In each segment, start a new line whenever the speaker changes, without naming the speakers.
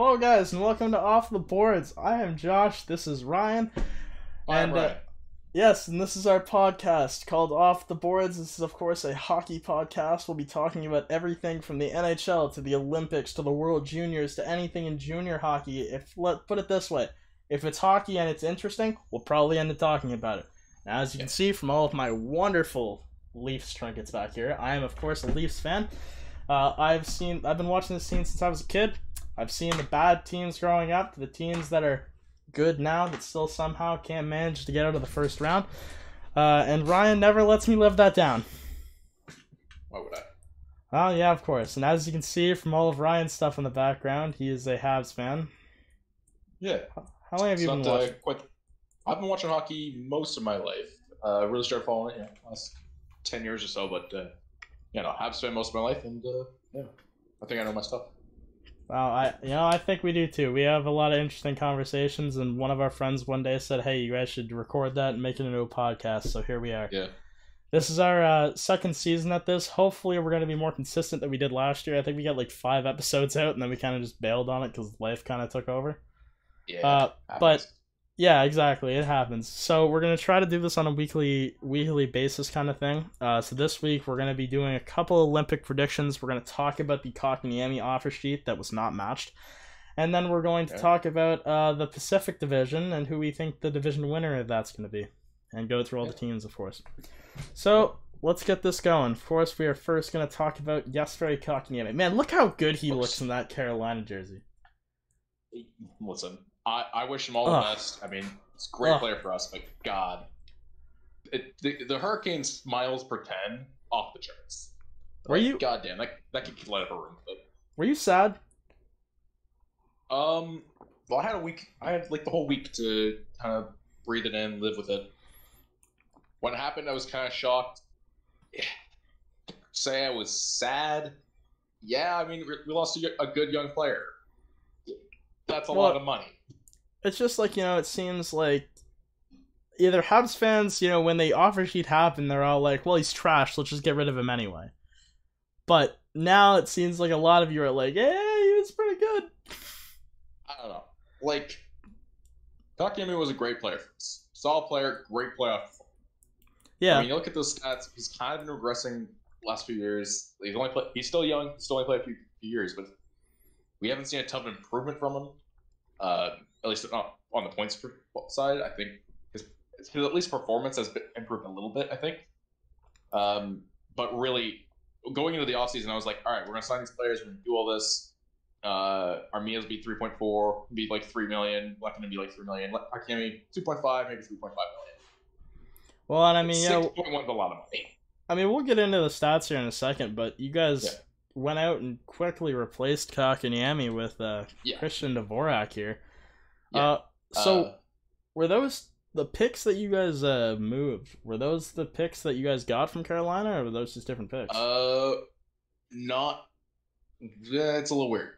Hello, guys, and welcome to Off the Boards. I am Josh. This is Ryan.
I'm
and uh,
Ryan.
yes, and this is our podcast called Off the Boards. This is, of course, a hockey podcast. We'll be talking about everything from the NHL to the Olympics to the World Juniors to anything in junior hockey. If let put it this way, if it's hockey and it's interesting, we'll probably end up talking about it. Now, as you can see from all of my wonderful Leafs trinkets back here, I am, of course, a Leafs fan. Uh, I've seen, I've been watching this scene since I was a kid. I've seen the bad teams growing up, to the teams that are good now that still somehow can't manage to get out of the first round. Uh, and Ryan never lets me live that down.
Why would I?
Oh yeah, of course. And as you can see from all of Ryan's stuff in the background, he is a Habs fan.
Yeah.
How long have
It's
you been watching?
quite. I've been watching hockey most of my life. Uh, really started following it, yeah, last ten years or so. But uh, you know, I've spent most of my life, and uh, yeah, I think I know my stuff.
Well, I you know I think we do too. We have a lot of interesting conversations, and one of our friends one day said, "Hey, you guys should record that and make it into a podcast." So here we are.
Yeah.
This is our uh, second season at this. Hopefully, we're going to be more consistent than we did last year. I think we got like five episodes out, and then we kind of just bailed on it because life kind of took over.
Yeah.
Uh, but yeah, exactly. It happens. So we're gonna try to do this on a weekly weekly basis kind of thing. Uh, so this week we're gonna be doing a couple Olympic predictions. We're gonna talk about the Kotkaniemi offer sheet that was not matched, and then we're going to
Okay.
talk about uh, the Pacific Division and who we think the division winner of that's gonna be, and go through all the teams, of course. So. Let's get this going. Of course, we are first going to talk about Jesperi Kotkaniemi. Man, look how good he
Oops.
looks in that Carolina jersey.
listen, I, I wish him all the best. I mean, it's a great
Ugh.
player for us, but God, it, the, the Hurricanes miles per ten off the charts.
Were
Like,
you-
Goddamn, that that could light up a room. But
Were you sad?
Um, well, I had a week. I had like the whole week to kind of breathe it in, live with it. When it happened, I was kind of shocked. Say I was sad. Yeah, I mean, we- we lost a, a good young player. That's a
Well-
lot of money.
It's just like you know it seems like either Habs fans you know when the offer sheet happened they're all like well he's trash let's just get rid of him anyway but now it seems like a lot of you are like hey he was pretty good
I don't know. Like, Takemi was a great player. Solid player, great playoff.
yeah
I mean, you look at those stats. He's kind of been regressing last few years. He's only play, He's still young. He's still only played a few, few years, but we haven't seen a ton of improvement from him. Uh, at least not on the points per- side. I think his, his at least performance has been improved a little bit. I think. Um, but really, going into the offseason, I was like, all right, we're gonna sign these players. We're gonna do all this. Uh, our meals be three point four, be like three million. Gonna be like three million. Akemi two point five, maybe three point five million.
well and I mean yeah
six point one is a lot of money.
I mean we'll get into the stats here in a second but you guys
Yeah.
went out and quickly replaced Kotkaniemi with uh,
Yeah.
Christian Dvorak here
Yeah.
uh, so
Uh,
were those the picks that you guys uh moved? Were those the picks that you guys got from Carolina, or were those just different picks?
Uh, not. Yeah, it's a little weird.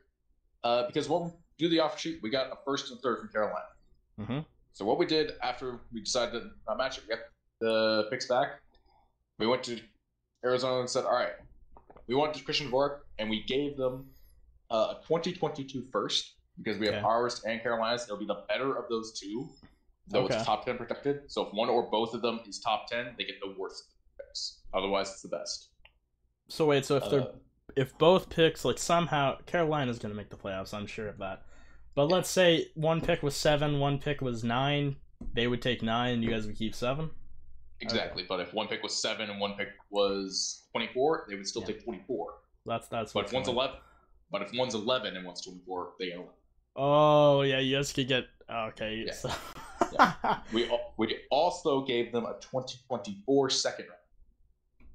Uh, because when we do the offer sheet, we got a first and third from Carolina.
mm-hmm.
So what we did after we decided to not match it, we got the picks back. We went to Arizona and said, "All right, we want Christian Dvorak," and we gave them uh, a 2022 first because we have
Okay.
ours and Carolina's. It'll be the better of those two. So
Okay.
it's top 10 protected. So if one or both of them is top 10, they get the worst picks. Otherwise, it's the best.
So wait, so if they're
Uh,
if both picks like somehow Carolina's gonna make the playoffs, I'm sure of that. But let's say one pick was seven, one pick was nine, they would take nine, and you guys would keep seven.
Exactly, but if one pick was seven and one pick was twenty-four, they would still
Yeah.
take twenty-four.
That's that's
But if one's eleven, but if one's eleven and one's twenty-four, they get eleven.
Oh yeah, you guys could get okay.
Yeah.
So...
We we also gave them a 2024 second round.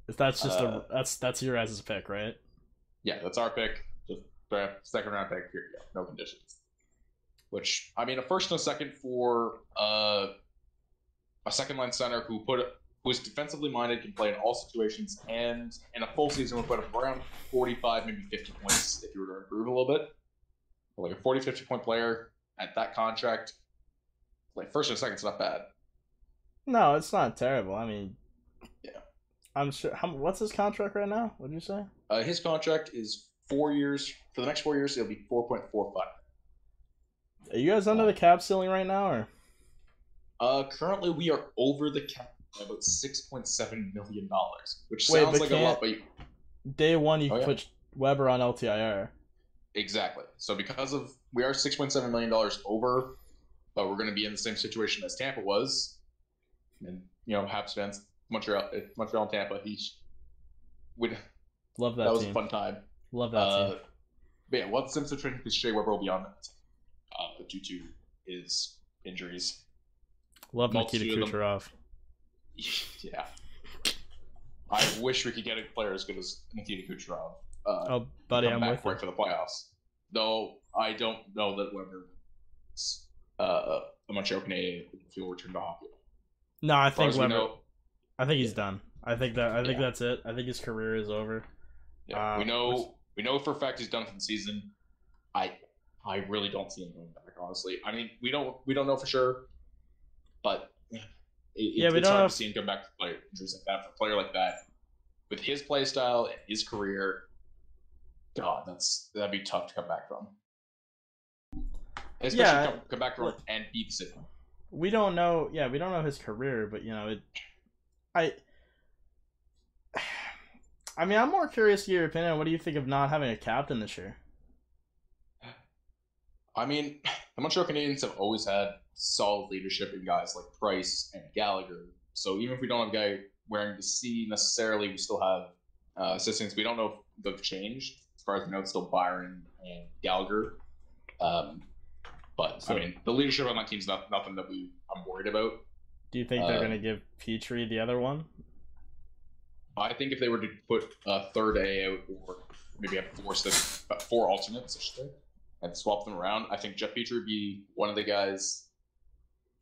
If that's just
Uh,
a that's that's your guys' pick, right?
Yeah, that's our pick. Just draft second round pick. Here you go. No conditions. Which I mean, a first and a second for uh, a second line center who put who is defensively minded, can play in all situations, and in a full season would put up around 45, maybe 50 points if you were to improve a little bit. Like a 40, 50 point player at that contract, like first and second's not bad.
No, it's not terrible. I mean,
Yeah.
I'm sure. How, what's his contract right now? What did you say?
Uh, his contract is four years. For the next four years, it'll be 4.45.
Are you guys under the cap ceiling right now, or
Uh, currently we are over the cap by about six point seven million dollars, which
Wait,
sounds like a lot, but you-
day one you
Oh, yeah.
put Weber on LTIR?
Exactly. So because of we are six point seven million dollars over, but we're going to be in the same situation as Tampa was, and you know, Habs fans, Montreal, eh, Montreal, and Tampa. He would
Love that,
that was
team.
a fun time.
Love that
Uh,
team.
but yeah, what's the situation because Shea Weber will be on that uh, due to his injuries.
Love Nikita
multitude
Kucherov.
yeah. I wish we could get a player as good as Nikita Kucherov. Uh,
Oh, buddy, I'm
back
with
for it for the playoffs. Though I don't know that Weber, uh, a Montreal Canadian if he'll return to hockey.
No, I think Weber.
know,
I think he's
Yeah.
done. I think that. I think
Yeah.
that's it. I think his career is over.
yeah, we
Uh,
know
what's-
we know for a fact he's done for the season. I I really don't see him going back. Honestly, I mean we don't we don't know for sure, but it,
Yeah, we
it's
don't
hard
know
to see him come back to play injuries like that for a player like that with his play style and his career. God, that's that'd be tough to come back from. Especially
Yeah,
come, come back from and beat the city.
We don't know. Yeah, we don't know his career, but you know it. I. I mean, I'm more curious to your opinion. What do you think of not having a captain this year?
I mean, the Montreal Canadiens have always had solid leadership in guys like Price and Gallagher. So even if we don't have a guy wearing the C necessarily, we still have uh, assistants. We don't know if they've changed. As far as I know, it's still Byron and Gallagher. Um, but
So-
I mean, the leadership on that team's not nothing that we I'm worried about.
Do you think they're
Uh,
going to give Petry the other one?
I think if they were to put a third A out or maybe have four four alternates, I should say, and swap them around, I think Jeff Petry would be one of the guys.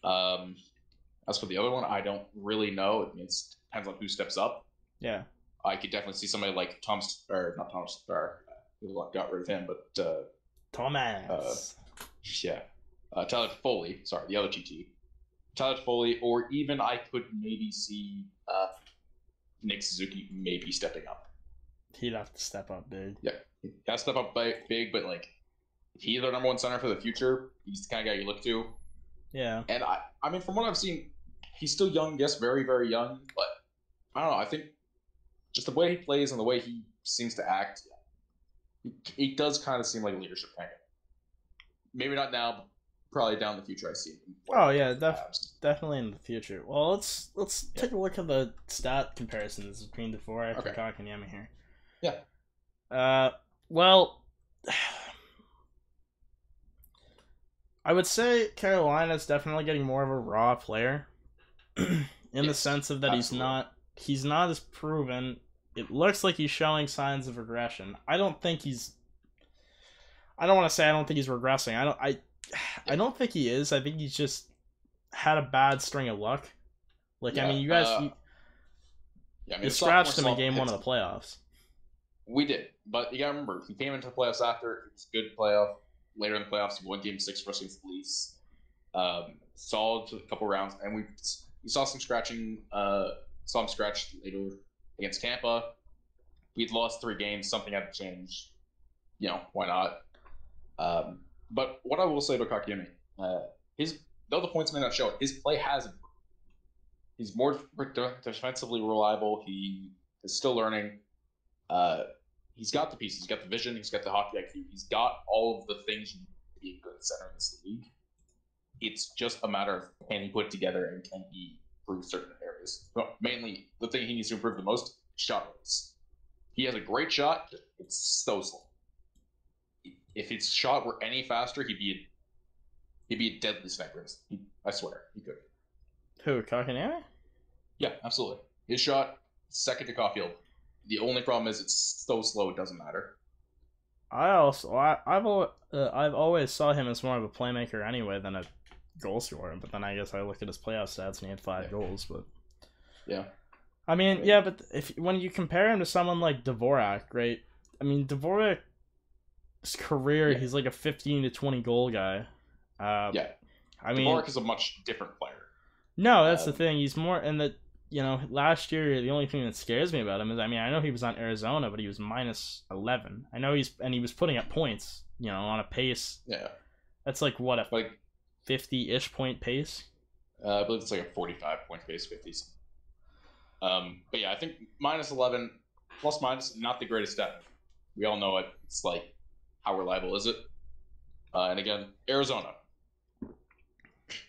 Um, as for the other one, I don't really know. It means depends on who steps up.
Yeah.
I could definitely see somebody like Tom or not Tom Star. Got rid of him, but uh,
Thomas.
Uh, yeah, uh, Tyler Toffoli. Sorry, the other TT. Tyler Toffoli, or even I could maybe see uh, Nick Suzuki maybe stepping up.
He'd have to step up big.
Yeah, he has to step up big, but like he's the number one center for the future. He's the kind of guy you look to.
Yeah.
And I, I mean, from what I've seen, he's still young. Yes, very, very young. But I don't know. I think just the way he plays and the way he seems to act, he, he does kind of seem like a leadership of. Maybe not now, but probably down the future. I see.
Oh yeah, def- definitely in the future. Well, let's let's
Yeah.
take a look at the stat comparisons between the four
Okay.
and Kotkaniemi here.
Yeah.
Uh, well, I would say Carolina is definitely getting more of a raw player, in the sense of that he's not he's not as proven. It looks like he's showing signs of regression. I don't think he's. I don't want to say I don't think he's regressing. I don't. I. I don't think he is. I think he's just had a bad string of luck. Like I mean, you guys,
uh,
you,
Yeah, I mean,
you scratched him in game one of the playoffs.
We did, but you gotta remember, he came into the playoffs after. It was a good playoff. Later in the playoffs, he won Game Six for us against the Leafs. Um, solid a couple rounds, and we we saw some scratching. Uh, saw him scratch later against Tampa. We'd lost three games. Something had to change. You know why not? Um, but what I will say about Kakimi, uh, his though the points may not show it, his play has. He's more defensively reliable. He is still learning. Uh, he's got the pieces. He's got the vision. He's got the hockey IQ. He's got all of the things you need to be a good center in this league. It's just a matter of can he put it together and can he improve certain areas. Well, mainly, the thing he needs to improve the most: shot rates. He has a great shot. It's so slow. If his shot were any faster, he'd be a, he'd be a deadly sniper. I swear, he could.
Who Kotkaniemi?
Yeah, absolutely. His shot second to Caufield. The only problem is it's so slow it doesn't matter.
I also I, I've al- uh, I've always saw him as more of a playmaker anyway than a goal scorer. But then I guess I look at his playoff stats and he had five
Yeah.
goals. But
Yeah.
I mean, yeah, but if when you compare him to someone like Dvorak, right? I mean, Dvorak's career,
Yeah.
he's like a fifteen to twenty goal guy. Uh,
Yeah.
I mean,
Dvorak is a much different player.
no, that's the
um,
thing. He's more in the you know last year. The only thing that scares me about him is I mean I know he was on Arizona, but he was minus eleven. I know he's and he was putting up points. You know, on a pace
Yeah.
That's like what a
Like
fifty-ish point pace.
uh, I believe it's like a forty-five point base fifties. Um, but yeah, I think minus eleven, plus minus, not the greatest stat. We all know it. It's like how reliable is it? Uh, and again, Arizona.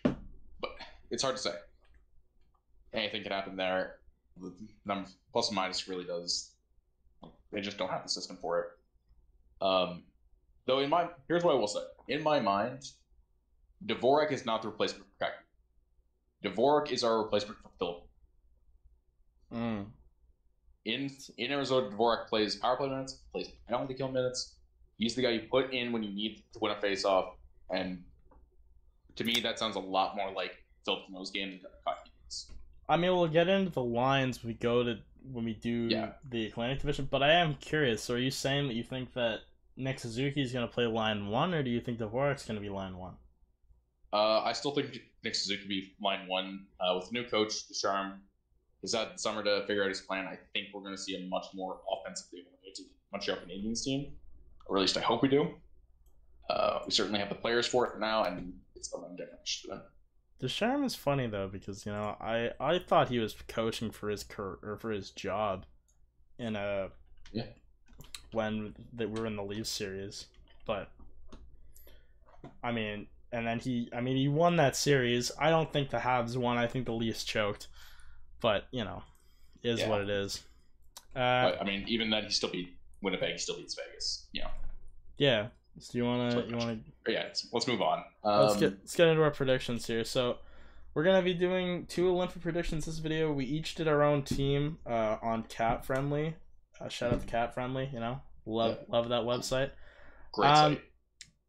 But it's hard to say. Anything can happen there. The number plus and minus really does. They just don't have the system for it. Um, though in my here's what I will say. In my mind, Dvorak is not the replacement for Kaku. Dvorak is our replacement for Philip.
Mm.
In in Arizona, Dvorak plays power play minutes, plays penalty kill minutes. He's the guy you put in when you need to win a face-off, and to me, that sounds a lot more like Philip those games than is.
I mean, we'll get into the lines when we go to when we do
Yeah.
the Atlantic Division. But I am curious. So, are you saying that you think that Nick Suzuki is going to play line one, or do you think Dvorak's going to be line one?
Uh, I still think Nick Suzuki will be line one uh, with new coach, Ducharme. He's had the summer to figure out his plan. I think we're going to see a much more offensively oriented Montreal Canadiens team, or at least I hope we do. Uh, we certainly have the players for it now, and it's a something different.
Ducharme is funny though because you know I I thought he was coaching for his cur- or for his job in a
Yeah.
when that we were in the Leafs series, but I mean, and then he I mean he won that series. I don't think the Habs won. I think the Leafs choked, but you know, is
Yeah.
what it is. Uh,
But I mean, even then, he still beat Winnipeg. He still beats Vegas. You know.
yeah. So do you wanna you wanna
yeah, let's, move on. Um,
let's get let's get into our predictions here. So we're gonna be doing two Olympic predictions this video. We each did our own team uh, on CapFriendly. Uh, shout out to CapFriendly. You know, love
Yeah.
love that website.
great
um,
site.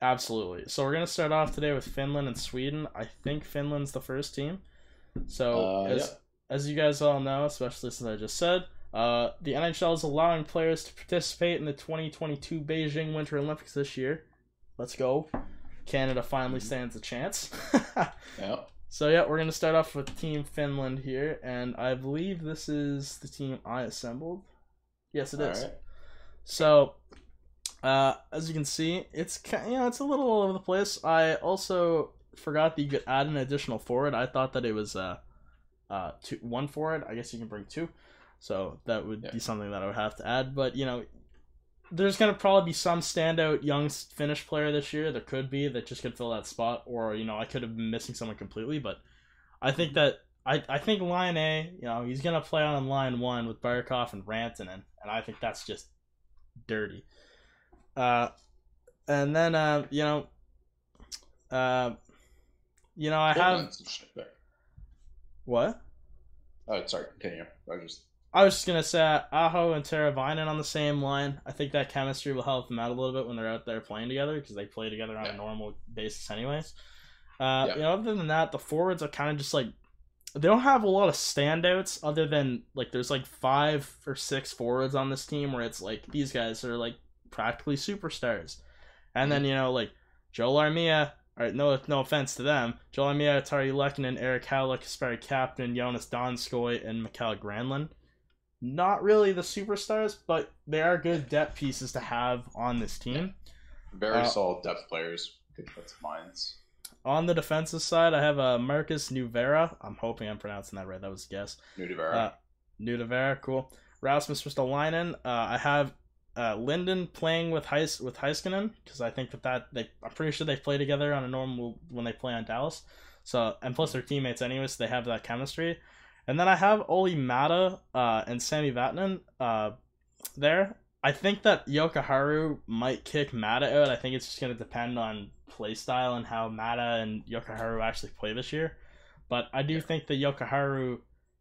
Absolutely. So we're gonna start off today with Finland and Sweden. I think Finland's the first team. So
Uh,
as as you guys all know, especially since I just said, uh, the NHL is allowing players to participate in the 2022 Beijing Winter Olympics this year. Let's go! Canada finally
Mhm.
stands a chance.
Yeah.
So yeah, we're gonna start off with Team Finland here, and I believe this is the team I assembled. Yes, it is.
Alright.
So, uh, as you can see, it's you know it's a little all over the place. I also forgot that you could add an additional forward. I thought that it was uh, uh, two one forward. I guess you can bring two, so that would
Yeah.
be something that I would have to add. But you know, there's gonna probably be some standout young Finnish player this year. There could be that just could fill that spot, or you know, I could have been missing someone completely. But I think that I, I think line A, you know, he's gonna play on line one with Barkov and Rantanen, and I think that's just dirty. Uh, and then uh, you know, uh, you know, I have
Finland's interesting pick.
What?
Oh, sorry. Continue. I was just
I was just gonna say Aho and Teravainen on the same line. I think that chemistry will help them out a little bit when they're out there playing together because they play together on
Yeah.
a normal basis, anyways. Uh,
Yeah.
You know, other than that, the forwards are kind of just like they don't have a lot of standouts other than like there's like five or six forwards on this team where it's like these guys are like practically superstars, and then you know like Joel Armia. All right, no, no offense to them. Joel Armia, Artturi Lehkonen, Eric Halleck, Kasperi Kapanen, Jonas Donskoi, and Mikael Granlund not really the superstars, but they are good depth pieces to have on this team.
very
Uh,
solid depth players. Good defensive minds.
On the defensive side, I have uh, Marcus Nuvera. I'm hoping I'm pronouncing that right. That was a guess.
New Devera.
Uh, Nuvera, cool. Rasmus Ristolainen. Uh, I have uh, Lindell playing with Heis with Heiskanen because I think that that they I'm pretty sure they play together on a normal when they play on Dallas. So and plus they're teammates anyway, so they have that chemistry. And then I have Olli Maatta uh, and Sami Vatanen uh, there. I think that Jokiharju might kick Maatta out. I think it's just going to depend on play style and how Maatta and Jokiharju actually play this year. But I do think that Jokiharju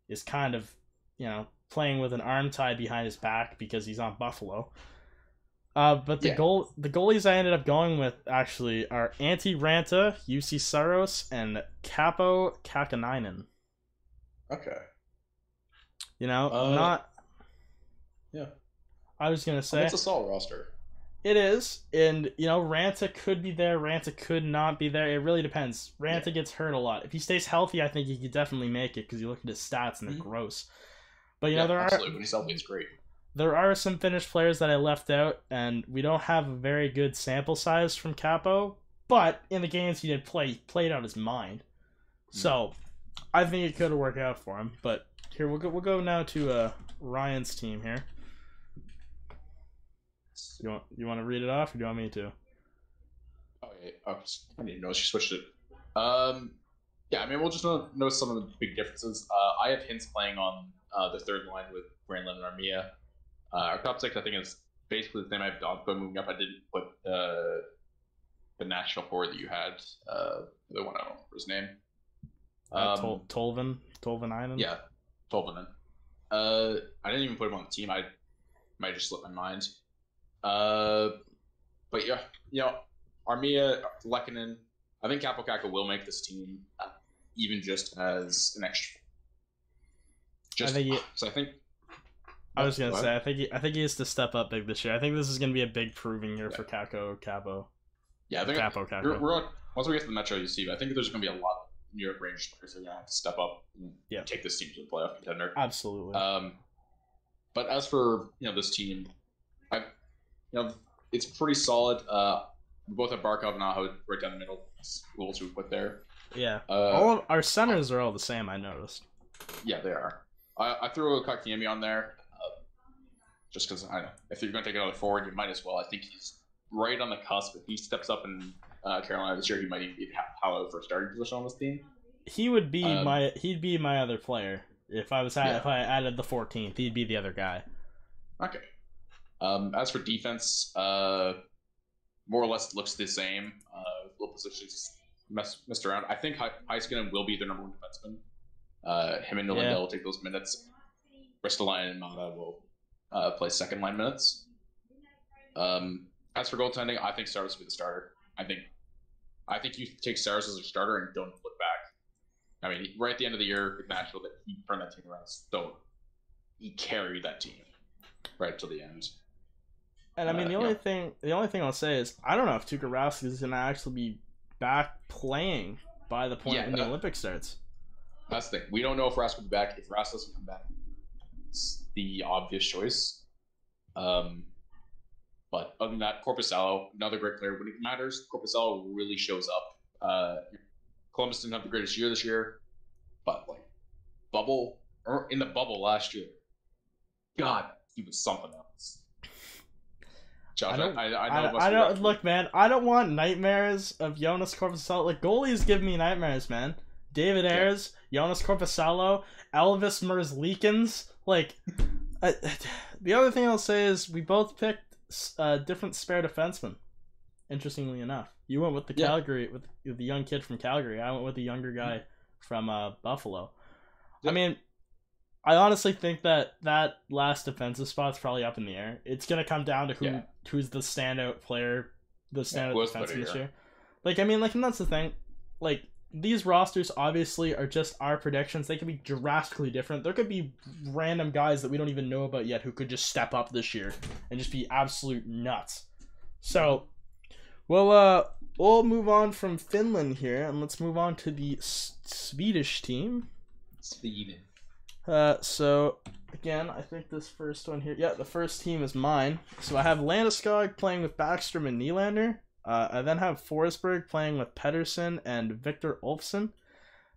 is kind of, you know, playing with an arm tied behind his back because he's on Buffalo. Uh, but the
Yeah.
goal, the goalies I ended up going with actually are Antti Raanta, Juuse Saros, and Kaapo Kahkonen.
okay.
You know,
Uh,
not.
yeah.
I was gonna say
It's a solid roster.
it is, and you know, Raanta could be there. Raanta could not be there. It really depends. Raanta
Yeah.
gets hurt a lot. If he stays healthy, I think he could definitely make it because you look at his stats and they're
Mhm.
gross. But you
yeah,
know, there
absolutely.
are
When he's healthy, it's great.
there are some Finnish players that I left out, and we don't have a very good sample size from Kaapo. but in the games he did play, he played out his mind. So I think it could have worked out for him. But here we'll go. We'll go now to uh, Ryan's team here. You want you want to read it off, or do you want me to?
Oh, yeah. Oh, I didn't know she switched it. Um, yeah, I mean, we'll just know some of the big differences. Uh, I have hints playing on uh, the third line with Brandon and Armia. Uh, our top six, I think, is basically the same. I have Donko moving up. I didn't put uh, the national forward that you had. Uh, the one I don't remember his name.
Uh,
Um,
Tol- Tolvin, Tolvinainen.
Yeah, Tolvanen. Uh, I didn't even put him on the team. I might have just slipped my mind. Uh, but yeah, you know, Armia, Lehkonen. I think Kapokaka will make this team, uh, even just as an extra. Just,
think he-
so I think.
I was gonna
What?
say I think he, I think he has to step up big this year. I think this is gonna be a big proving year
Yeah.
for Kaapo Kaapo
Yeah, I think
Kaapo
we're, we're on, once we get to the Metro you UC, I think there's going to be a lot of New York Rangers players that are going to have to step up and
Yeah.
take this team to the playoff contender.
Absolutely.
Um, but as for you know this team, I, you know, it's pretty solid. Uh, we both have Barkov and Aho right down the middle. Schools we put there.
yeah.
Uh,
all of our centers are all the same. I noticed.
yeah, they are. I, I threw a Kakiyemi on there, uh, just because I know if you're going to take another forward, you might as well. I think he's right on the cusp. If he steps up in uh, Carolina this year, he might even be Paolo for a starting position on this team.
He would be
Um,
my he'd be my other player if I was
Yeah.
if I added the 14th. He'd be the other guy.
Okay. Um, as for defense, uh, more or less looks the same. Uh, little positions mess, messed around. I think Heiskanen will be their number one defenseman. Uh, him and Nylander
Yeah.
will take those minutes. Ristolainen and Maatta will uh, play second line minutes. Um, as for goaltending, I think Saros will be the starter. I think, I think you take Saros as a starter and don't look back. I mean, right at the end of the year with Nashville, that he turned that team around. So he carried that team right till the end.
And I mean
Uh,
the only
yeah.
thing the only thing I'll say is I don't know if Tuukka Rask is gonna actually be back playing by the point
Yeah,
when the
uh,
Olympics starts.
That's the thing. We don't know if Rask will be back. If Rask doesn't come back, it's the obvious choice. Um, but other than that, Korpisalo, another great player. When it matters, Korpisalo really shows up. Uh, Columbus didn't have the greatest year this year, but like bubble or in the bubble last year, God, he was something else. Josh,
I don't-
I, I know.
I, I don't look, man. I don't want nightmares of Jonas Korpisalo. Like goalies give me nightmares, man. David
Yeah.
Ayres, Jonas Korpisalo, Elvis Merzlikins. Like, I, the other thing I'll say is we both picked uh, different spare defensemen. Interestingly enough, you went with the
Yeah.
Calgary with, with the young kid from Calgary. I went with the younger guy from uh, Buffalo. I mean, I honestly think that that last defensive spot's probably up in the air. It's gonna come down to who
Yeah.
who's the standout player, the standout
better
defenseman this year. Like I mean, like and that's the thing. Like these rosters obviously are just our predictions. They could be drastically different. There could be random guys that we don't even know about yet who could just step up this year and just be absolute nuts. So, well, uh, we'll move on from Finland here and let's move on to the S- Swedish team.
Sweden.
Uh, so again, I think this first one here, yeah, the first team is mine. So I have Landeskog playing with Backstrom and Nylander. Uh, I then have Forsberg playing with Pedersen and Victor Olofsson.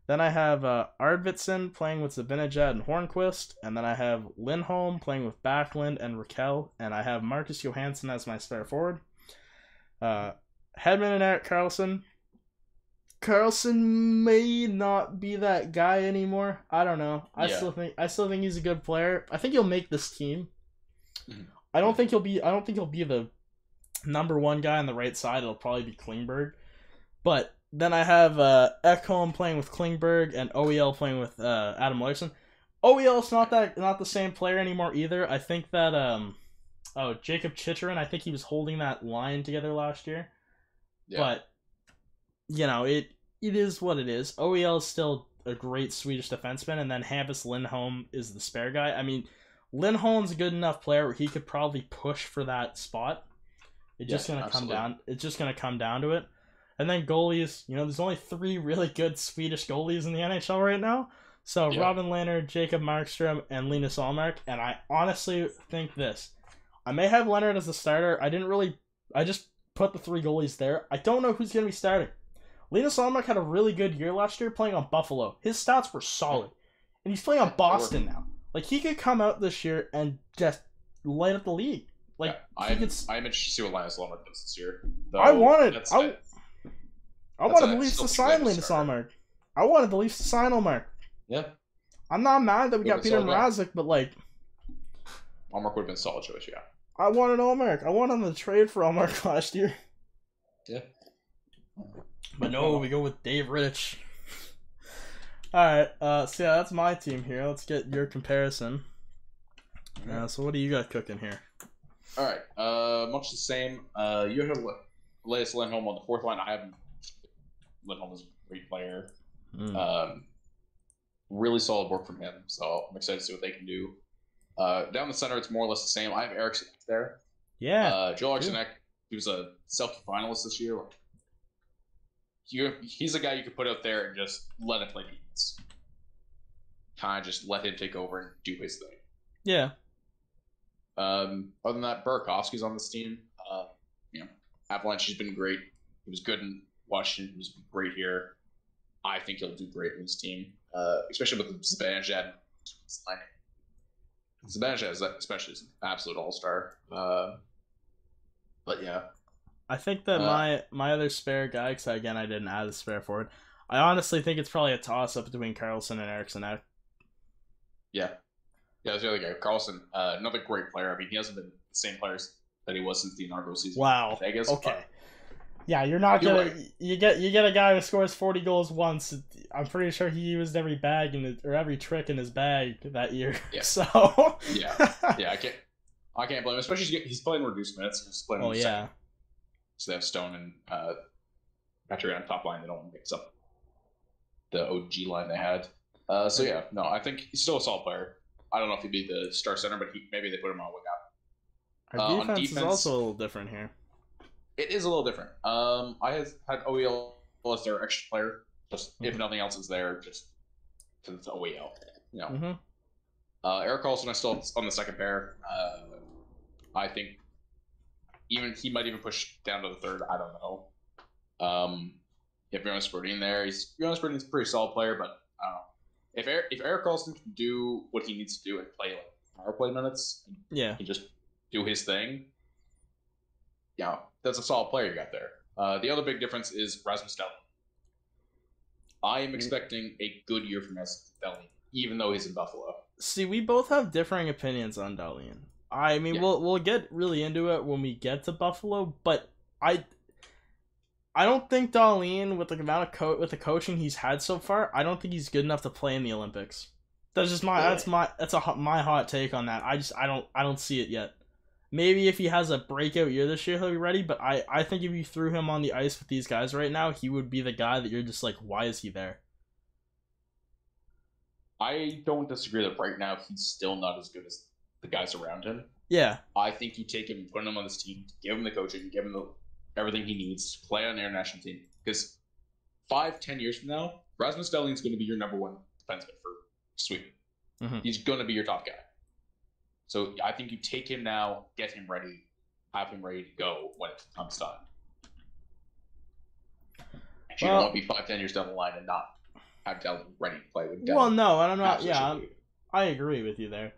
Then I have uh, Arvidsson playing with Zibanejad and Hornqvist, and then I have Lindholm playing with Backlund and Rakell, and I have Marcus Johansson as my spare forward. Uh, Hedman and Erik Karlsson. Karlsson may not be that guy anymore. I don't know. I
Yeah.
still think I still think he's a good player. I think he'll make this team.
Mhm.
I don't think he'll be. I don't think he'll be the number one guy on the right side. It'll probably be Klingberg. But then I have uh, Ekholm playing with Klingberg and OEL playing with uh, Adam Larsson. OEL's not that not the same player anymore either. I think that um oh Jakob Chychrun, I think he was holding that line together last year.
Yeah.
But you know, it it is what it is. OEL is still a great Swedish defenseman, and then Hampus Lindholm is the spare guy. I mean, Lindholm's a good enough player where he could probably push for that spot. It's just gonna
absolutely.
come down. It's just gonna come down to it. And then goalies, you know, there's only three really good Swedish goalies in the NHL right now. So
Yeah.
Robin Lehner, Jacob Markstrom, and Linus Ullmark. And I honestly think this. I may have Lehner as the starter. I didn't really. I just put the three goalies there. I don't know who's going to be starting. Linus Ullmark had a really good year last year playing on Buffalo. His stats were solid. And he's playing on Boston now. Like, he could come out this year and just light up the league. Like,
yeah, I'm,
could. s-
I'm interested to see what Linus Ullmark does this year.
I
Though,
wanted-
that's-
I- I
That's
wanted
a
the Leafs to sign
to
Linus
start.
Ullmark. I wanted the Leafs to sign Ullmark.
yeah,
I'm not mad that we got Peter
so.
Mrazek, but like,
Ullmark would have been a solid choice. Yeah.
I wanted Ullmark. I wanted them to trade for Ullmark last year.
Yeah.
But no, we go with Dave Rich. Alright, uh, so yeah, that's my team here. Let's get your comparison. Uh, so what do you got cooking here?
All right. Uh, much the same. Uh, you have Elias Lindholm on the fourth line. I have Lindholm is a great player.
Hmm.
Um, really solid work from him. So I'm excited to see what they can do. Uh, down the center, it's more or less the same. I have Erickson there.
yeah,
Uh, Joe Erickson, he was a Selke finalist this year. You, he's a guy you could put out there and just let him play defense. Kind of just let him take over and do his thing.
yeah.
Um, other than that, Burakovsky's on this team. Uh, you know, Avalanche has been great. He was good in Washington. He was great here. I think he'll do great in this team, uh, especially with Zibanejad. Zibanejad is especially is an absolute all star. Uh, but yeah,
I think that
Uh,
my my other spare guy, because again I didn't add a spare forward. I honestly think it's probably a toss up between Karlsson and Erickson.
Yeah, yeah. That's the other guy, Karlsson. Uh, another great player. I mean, he hasn't been the same players that he was since the inaugural season.
Wow.
Vegas.
Okay. Yeah, you're not
You're
gonna.
right.
You get you get a guy who scores forty goals once. I'm pretty sure he used every bag in his, or every trick in his bag that year.
Yeah.
So.
Yeah. yeah, I can't. I can't blame him. Especially he's, he's playing reduced minutes. He's playing
oh
the second
yeah.
So they have Stone and uh, Patrick on top line. They don't mix up the OG line they had. Uh, so yeah, no, I think he's still a solid player. I don't know if he'd be the star center, but he, maybe they put him on wing out.
Our
Uh, on
defense, is also a little different here.
It is a little different. Um, I had had OEL as their extra player. Just if
Mhm.
nothing else is there, just because it's OEL. You know,
hmm
Uh, Erik Karlsson, I still on the second pair. Uh, I think even he might even push down to the third. I don't know. Um, if Jonas Brodin there, he's Jonas a pretty solid player, but I don't know. If Eric, if Erik Karlsson can do what he needs to do and play like power play minutes,
Yeah.
he just do his thing. Yeah, that's a solid player you got there. Uh, the other big difference is Rasmus Dahlin. I am expecting a good year from Rasmus Dahlin, even though he's in Buffalo.
See, we both have differing opinions on Dahlin. I mean,
Yeah.
we'll we'll get really into it when we get to Buffalo, but I I don't think Dahlin with the amount of co- with the coaching he's had so far, I don't think he's good enough to play in the Olympics. That's just my that's my that's a hot- my hot take on that. I just I don't I don't see it yet. Maybe if he has a breakout year this year, he'll be ready. But I I think if you threw him on the ice with these guys right now, he would be the guy that you're just like, why is he there?
I don't disagree that right now he's still not as good as the guys around him.
Yeah,
I think you take him, put him on this team, give him the coaching, give him the, everything he needs to play on the international team. Because five, ten years from now, Rasmus Dahlin's going to be your number one defenseman for Sweden.
Mhm.
He's going to be your top guy. So I think you take him now, get him ready, have him ready to go when it comes time. You
Well-
don't want to be five, ten years down the line and not have Dahlin ready to play with Dahlin.
Well, no, and I'm not. Yeah, I'm. I agree with you there,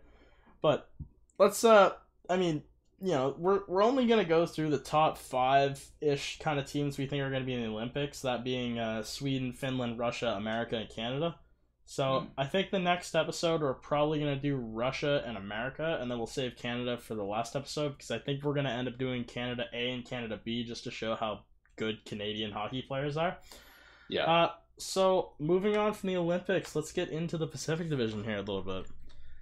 but let's. uh I mean, you know, we're we're only gonna go through the top five ish kind of teams we think are gonna be in the Olympics. That being uh, Sweden, Finland, Russia, America, and Canada. So
Hmm.
I think the next episode we're probably gonna do Russia and America, and then we'll save Canada for the last episode because I think we're gonna end up doing Canada A and Canada B just to show how good Canadian hockey players are.
Yeah.
Uh, so moving on from the Olympics, let's get into the Pacific Division here a little bit.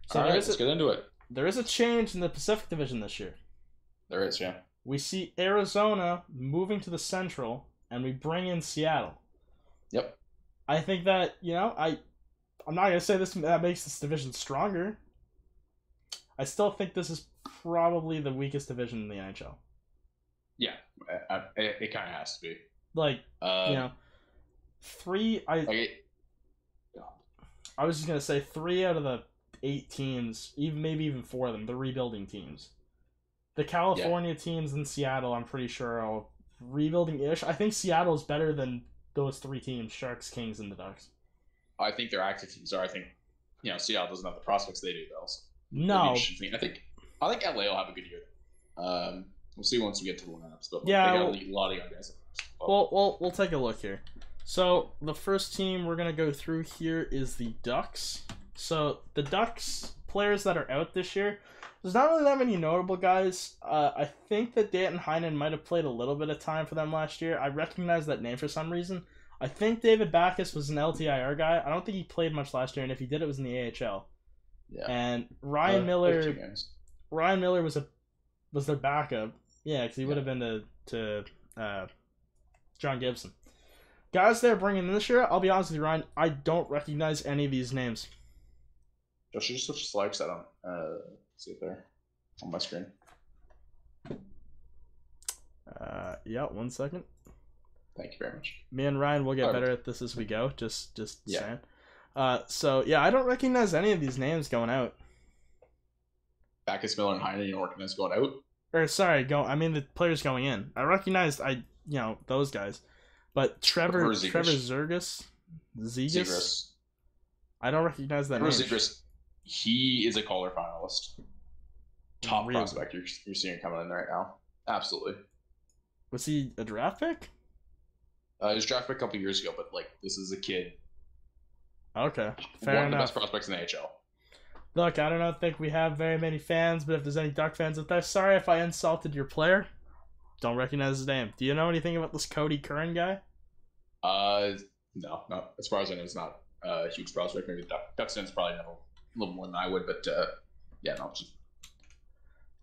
So
All
there
let's
a,
get into it.
there is a change in the Pacific Division this year.
There is, yeah.
We see Arizona moving to the Central, and we bring in Seattle.
Yep.
I think that you know I, I'm not gonna say this that makes this division stronger. I still think this is probably the weakest division in the NHL.
Yeah, it, it kind of has to be.
Like
Uh,
you know, three. I
it,
I was just gonna say three out of the eight teams, even maybe even four of them, the rebuilding teams. The California teams in Seattle, I'm pretty sure, will rebuilding ish. I think Seattle is better than those three teams: Sharks, Kings, and the Ducks.
I think their active teams are. I think you know Seattle doesn't have the prospects they do though. So
No.
I think I think LA will have a good year. Um, we'll see once we get to the lineups. But
Yeah,
they got
well-
a lot of young guys.
Well, we'll we'll take a look here. So the first team we're gonna go through here is the Ducks. So the Ducks players that are out this year, there's not really that many notable guys. Uh, I think that Danton Heinen might have played a little bit of time for them last year. I recognize that name for some reason. I think David Backes was an LTIR guy. I don't think he played much last year, and if he did, it was in the AHL.
yeah,
And Ryan
Uh,
Miller. Ryan Miller was a was their backup. Yeah, because he would have been to to uh, John Gibson. Guys, they're bringing in this year. I'll be honest with you, Ryan. I don't recognize any of these names.
Should just to Slack on. Uh, see it there on my screen.
Uh, yeah, one second.
Thank you very much.
Me and Ryan will get
Alright.
better at this as we go. Just just
Yeah.
saying. Uh, so yeah, I don't recognize any of these names going out.
Backes, Miller, and Heine, you working this going out.
Or sorry, go. I mean the players going in. I recognized I you know those guys, but Trevor
Trevor.
Trevor Zergus, Zegas.
Zegras.
I don't recognize that name.
Trevor Zegras, he is a Calder finalist. Top
Really?
prospect you're, you're seeing coming in right now. Absolutely.
Was he a draft pick?
Uh, he was drafted a couple years ago, but like this is a kid,
Okay, fair
one of the
enough.
best prospects in the AHL.
Look, I don't think we have very many fans, but if there's any Duck fans out there, sorry if I insulted your player. Don't recognize his name. Do you know anything about this Cody Curran guy?
Uh, no, no. As far as I know, it's not a huge prospect. Maybe Duck, Duckston's probably know a little more than I would, but uh, yeah, no, just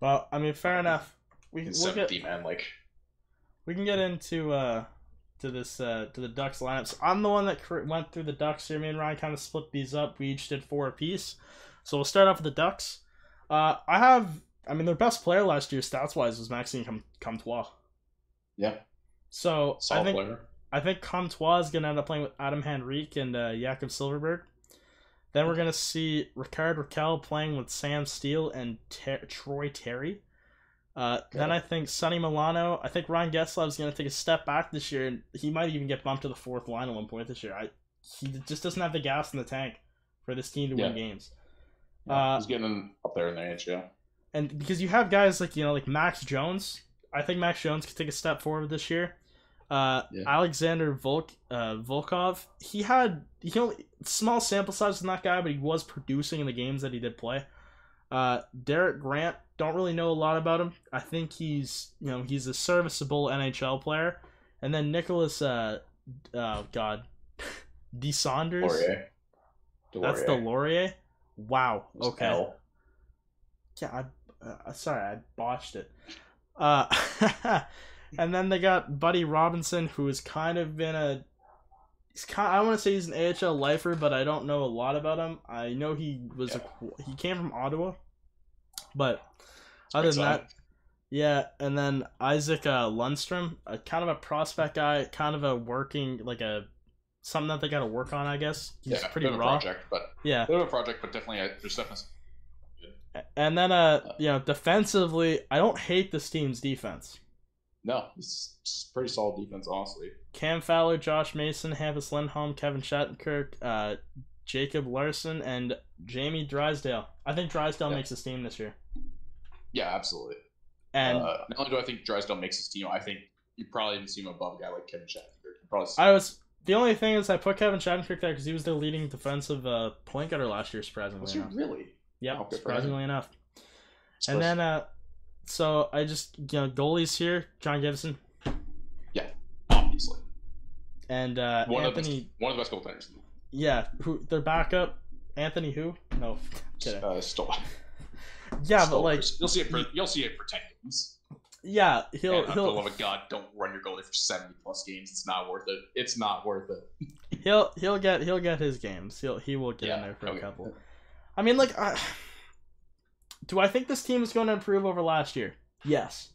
Well, I mean, fair enough. We
in
we'll get,
man. Like,
we can get into uh to this uh to the Ducks lineups. I'm the one that cr- went through the Ducks here. Me and Ryan kind of split these up. We each did four apiece. So we'll start off with the Ducks. Uh, I have. I mean, their best player last year, stats wise, was Maxime Com- Comtois.
yeah,
So
solid
I think
player.
I think Comtois is gonna end up playing with Adam Henrique and uh, Jakob Silfverberg. Then we're gonna see Rickard Rakell playing with Sam Steele and Ter- Troy Terry. Uh, then I think Sonny Milano. I think Ryan Getzlaf is gonna take a step back this year, and he might even get bumped to the fourth line at one point this year. I he just doesn't have the gas in the tank for this team to win games.
Yeah,
uh,
he's getting up there in the AHL.
and because you have guys like you know like Max Jones, I think Max Jones could take a step forward this year. Uh,
Yeah.
Alexander Volk uh, Volkov, he had he only small sample size in that guy, but he was producing in the games that he did play. Uh, Derek Grant, don't really know a lot about him. I think he's you know he's a serviceable NHL player. And then Nicholas, uh, oh god, D Saunders,
Laurier.
that's the Laurier. Wow. Okay. Yeah, I, uh, sorry, I botched it. Uh, and then they got Buddy Robinson, who has kind of been a. He's kind. I want to say he's an AHL lifer, but I don't know a lot about him. I know he was a. He came from Ottawa, but other than that, yeah. And then Isaac uh, Lundstrom, a kind of a prospect guy, kind of a working like a something that they got to work on. I guess he's
yeah,
pretty
bit of a
raw.
project, but
Yeah,
bit of a project, but definitely uh, there's definitely
And then, uh, you know, defensively, I don't hate this team's defense.
No, it's, it's pretty solid defense, honestly.
Cam Fowler, Josh Manson, Hampus Lindholm, Kevin Shattenkirk, uh, Jacob Larsson, and Jamie Drysdale. I think Drysdale
Yeah.
makes this team this year.
Yeah, absolutely.
And
uh, not only do I think Drysdale makes his team, I think you probably even see him above a guy like Kevin Shattenkirk. Probably
I was the only thing is I put Kevin Shattenkirk there because he was their leading defensive uh, point getter last year, surprisingly
Was he
enough.
really?
Yeah,
Oh, good for him.
surprisingly enough. And then, uh, so I just you know goalies here: John Gibson Yeah,
obviously
and uh,
one
Anthony.
of the one of the best goaltenders.
Yeah, who their backup? Anthony who? No, kidding.
Uh, still,
Yeah, but like,
you'll see it for you'll see it for ten games.
yeah, he'll
and for the
he'll
love of God, don't run your goalie for seventy plus games. It's not worth it. It's not worth it.
he'll he'll get he'll get his games. He'll he will get in there for a couple. I mean, like, I, do I think this team is going to improve over last year? Yes.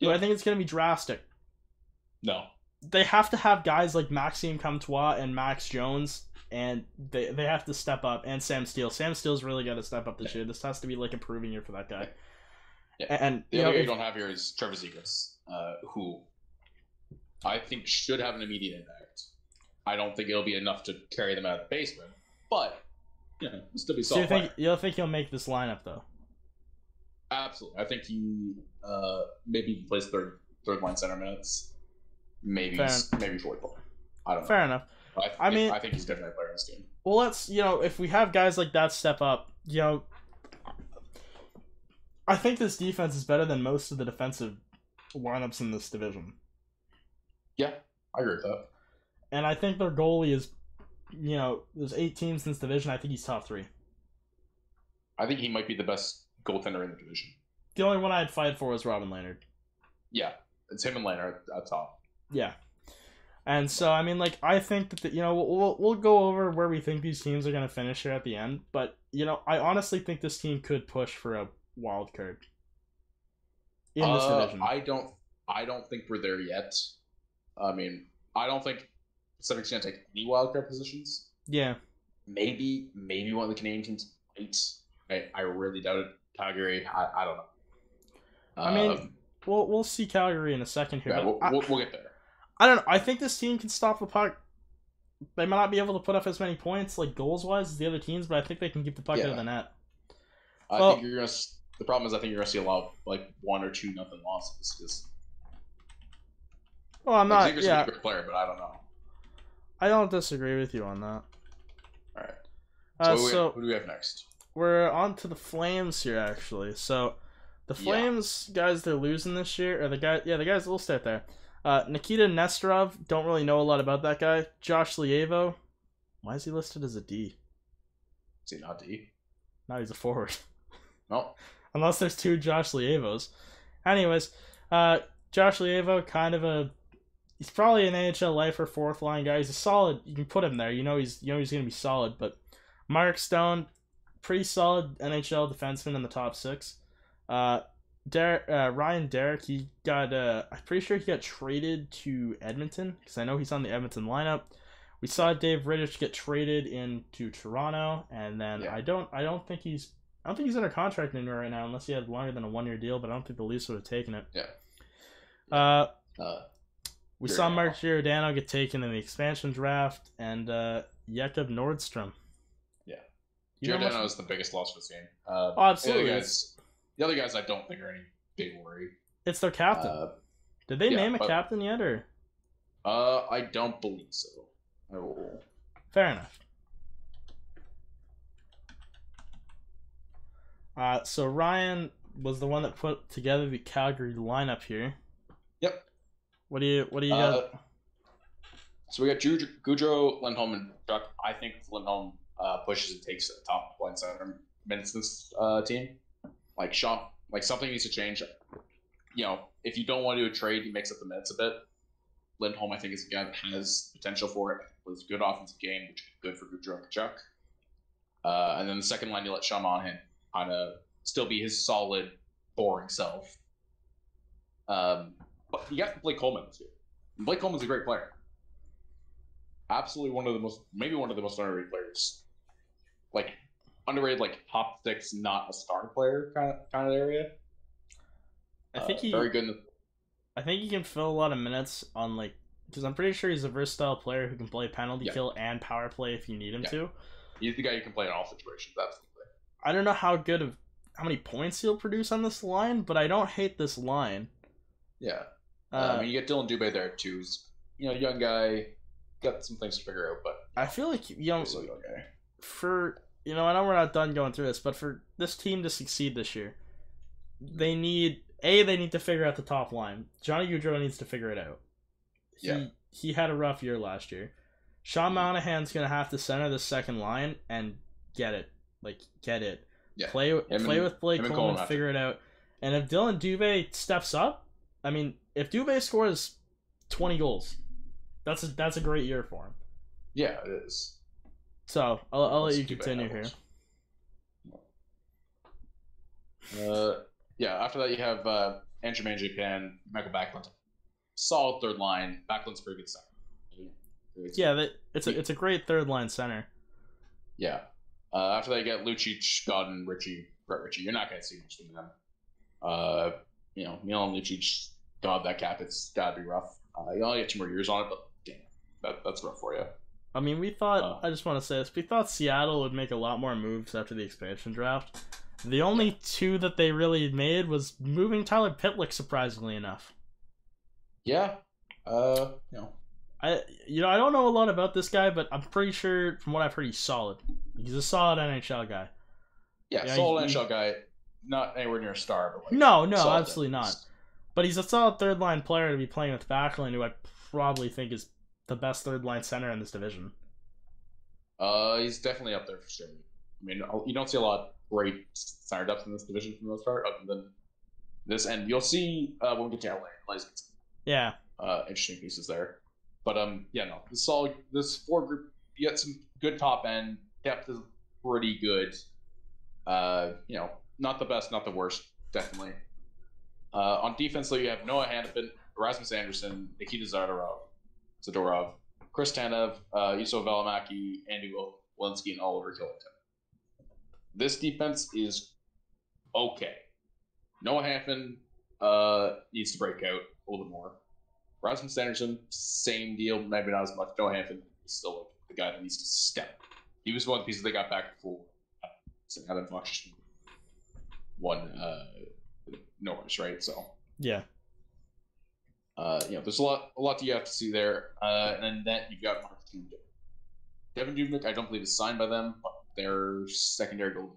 Do
Yeah.
I think it's going to be drastic?
No,
They have to have guys like Maxime Comtois and Max Jones, and they they have to step up. And Sam Steele. Sam Steele's really got to step up this year. This has to be like a proving year for that guy.
Yeah.
And
the
you know,
other guy you don't have here is Trevor Zegras, uh, who I think should have an immediate impact. I don't think it'll be enough to carry them out of the basement, but you know, it'll still be
So you think
player.
you don't think he'll make this lineup though?
Absolutely, I think he uh, maybe he plays third third line center minutes, maybe
Fair.
maybe fourth line. I don't know.
Fair enough.
I, think,
I mean-
I think he's definitely a player on this team.
Well, let's you know if we have guys like that step up, you know, I think this defense is better than most of the defensive lineups in this division,
Yeah, I agree with that.
and I think their goalie is, you know, there's eight teams in this division. I think he's top three.
I think he might be the best goaltender in the division.
The only one I'd fight for was Robin Lehner.
Yeah, it's him and Lehner at, at top.
Yeah. And so, I mean, like, I think that, the, you know, we'll, we'll go over where we think these teams are going to finish here at the end. But, you know, I honestly think this team could push for a wild card in this
Uh,
division.
I don't. I don't think we're there yet. I mean, I don't think Pacific's gonna take any wild card positions.
yeah.
Maybe, maybe one of the Canadian teams might. I, I really doubt it. Calgary, I, I don't know.
I mean,
Um,
We'll, we'll see Calgary in a second here.
yeah, we'll,
I,
we'll, get there.
I don't know. I think this team can stop the puck. They might not be able to put up as many points, like, goals wise, as the other teams, but I think they can keep the puck out of the net.
I
Well-
think you're gonna. The problem is, I think you're gonna see a lot of like one or two nothing losses. Because
Well, I'm
like,
not.
Zegras is
Yeah.
a great player, but I don't know.
I don't disagree with you on that.
All right.
Uh,
So, who,
so
who do we have next?
We're on to the Flames here, actually. So the
Yeah.
Flames guys they're losing this year, or the guy, yeah, the guys. We'll start there. Uh, Nikita Nesterov, don't really know a lot about that guy. Josh Leivo, why is he listed as a D?
Is he not D?
No, he's a forward.
No.
Unless there's two Josh Leivos. Anyways, uh, Josh Leivo, kind of a. He's probably an AHL lifer, fourth line guy. He's a solid. You can put him there. You know he's you know he's gonna be solid. But Mark Stone, pretty solid NHL defenseman in the top six. Uh, Der- uh, Ryan Derek, he got. Uh, I'm pretty sure he got traded to Edmonton because I know he's on the Edmonton lineup. We saw Dave Rittich get traded into Toronto, and then
Yeah.
I don't. I don't think he's. I don't think he's under contract anywhere right now, unless he had longer than a one-year deal. But I don't think the Leafs would have taken it.
Yeah.
Uh,
Uh,
we saw. Mark Giordano get taken in the expansion draft, and uh, Jakob Nordstrom.
Giordano
much-
is the biggest loss for this game. Uh,
Oh, absolutely.
The other, guys, the other guys, I don't think are any big worry.
It's their captain.
Uh,
Did they
yeah,
name a
but-
captain yet, or
uh, I don't believe so. Will.
fair enough? Uh, so Ryan was the one that put together the Calgary lineup here.
Yep.
What do you What do you
Uh,
got?
so we got Gaudreau, Lindholm, and Chuck. I think Lindholm uh, pushes and takes a top line center minutes in this uh, team. Like Sean, like something needs to change. You know, if you don't want to do a trade, he makes up the minutes a bit. Lindholm, I think, is a guy that has potential for it. Was a good offensive game, which is good for Gaudreau and Chuck. Uh, and then the second line, you let Sean Monahan kind of still be his solid, boring self. Um, but you got Blake Coleman this year. Blake Coleman's a great player. Absolutely one of the most, maybe one of the most underrated players. Like underrated, like top six, not a star player kind of kind of area.
I think
Uh,
he.
very good. In the,
I think he can fill a lot of minutes on like because I'm pretty sure he's a versatile player who can play penalty
Yeah.
kill and power play if you need him
Yeah.
to.
he's the guy you can play in all situations. Absolutely.
I don't know how good of how many points he'll produce on this line, but I don't hate this line.
Yeah.
Uh,
Uh, I mean, you get Dillon Dubé there too. He's, you know, young guy, got some things to figure out, but
I feel like you know
he's young guy.
for you know I know we're not done going through this, but for this team to succeed this year, they need a they need to figure out the top line. Johnny Gaudreau needs to figure it out. He
Yeah.
he had a rough year last year. Sean mm-hmm. Monahan's gonna have to center the second line and get it, like get it.
Yeah.
Play
Him
play
and-
with Blake
and
Coleman,
Coleman have
figure it out. And if Dillon Dubé steps up, I mean, if Dubé scores twenty goals, that's a that's a great year for him.
Yeah, it is.
So I'll, I'll let you continue here.
Uh, yeah. After that, you have uh, Andrew Mangiapane, Michael Backlund. Solid third line. Backlund's pretty good center.
Yeah, that, it's a it's a great third line center.
Yeah. Uh, after that, you get Lucic, Gawdin, Ritchie, Brett Ritchie. You're not going to see much from them. Uh, you know, Milan Lucic God, that cap, it's gotta be rough. Uh, you only get two more years on it, but damn, that, that's rough for you.
I mean, we thought.
Uh.
I just want to say this. We thought Seattle would make a lot more moves after the expansion draft. The only two that they really made was moving Tyler Pitlick. Surprisingly enough,
Yeah. Uh, you know,
I you know I don't know a lot about this guy, but I'm pretty sure from what I've heard he's solid. He's a solid NHL guy.
yeah,
Yeah,
solid
he-
NHL guy, not anywhere near a star, but like
No, no, absolutely not. But he's a solid third line player to be playing with Backlund, who I probably think is the best third line center in this division.
Uh, he's definitely up there for sure. I mean, you don't see a lot of great center depth in this division for the most part, other than this. end. you'll see uh, when we get to LA, LA's got some,
Yeah,
uh, interesting pieces there. But um, yeah, no, this all this four group, you get some good top end depth is pretty good. Uh, you know, not the best, not the worst, definitely. Uh, on defense, though, you have Noah Hanifin, Erasmus Andersson, Nikita Zadorov, Zadorov, Chris Tanev, uh, Juuso Valimaki, Andy Walensky, and Oliver Kylington. This defense is okay. Noah Hanifin uh, needs to break out a little bit more. Rasmus Andersson, same deal, maybe not as much. Noah Hanifin is still like the guy that needs to step. He was one of the pieces they got back before Adam Fox won uh, Norris, right? So
yeah.
Uh, you know, there's a lot, a lot that you have to see there. Uh, and then that you've got Mark Dubnyk. Devan Dubnyk, I don't believe is signed by them, but their secondary goal,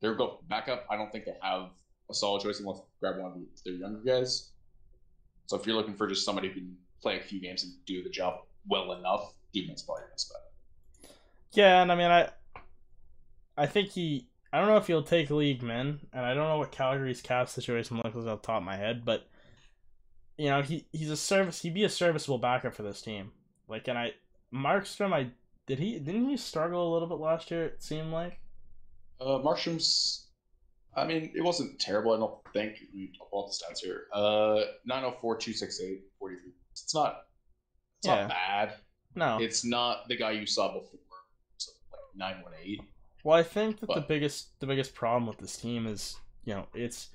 their goal backup. I don't think they have a solid choice unless they grab one of their younger guys. So if you're looking for just somebody who can play a few games and do the job well enough, Dubnyk's probably your best bet.
Yeah, and I mean, I, I think he. I don't know if he'll take league men, and I don't know what Calgary's cap situation looks like off the top of my head, but you know, he he's a service. He'd be a serviceable backup for this team. Like, and I, Markstrom, I did he didn't he struggle a little bit last year? It seemed like.
Uh, Markstrom's, I mean, it wasn't terrible. I don't think. Me pull up the stats here. Uh, 904, 268, 43. It's not. It's
Yeah.
not bad.
No.
It's not the guy you saw before, so like nine one eight.
Well, I think that the biggest the biggest problem with this team is you know it's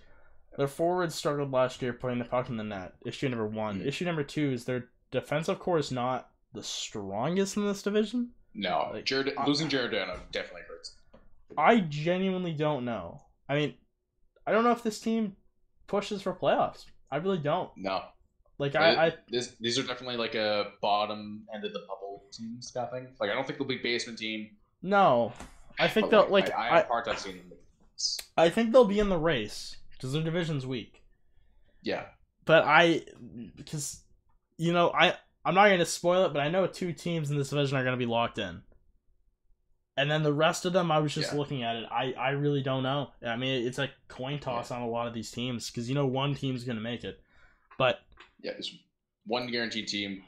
their forwards struggled last year putting the puck in the net. Issue number one.
Mhm.
Issue number two is their defensive core is not the strongest in this division.
No,
Like,
Jared losing Jared Dano definitely hurts.
I genuinely don't know. I mean, I don't know if this team pushes for playoffs. I really don't.
No,
Like I, I
this, these are definitely like a bottom end of the bubble teams kind of thing. Like I don't think they'll be basement team.
no. I think they'll like
I, I
I,
have a hard time seeing them. make this.
I think they'll be in the race because their division's weak.
Yeah,
but I because you know I I'm not going to spoil it, but I know two teams in this division are going to be locked in. And then the rest of them, I was just
Yeah.
looking at it. I, I really don't know. I mean, it's like coin toss on a lot of these teams because you know one team's going to make it, but
yeah. There's one guaranteed team.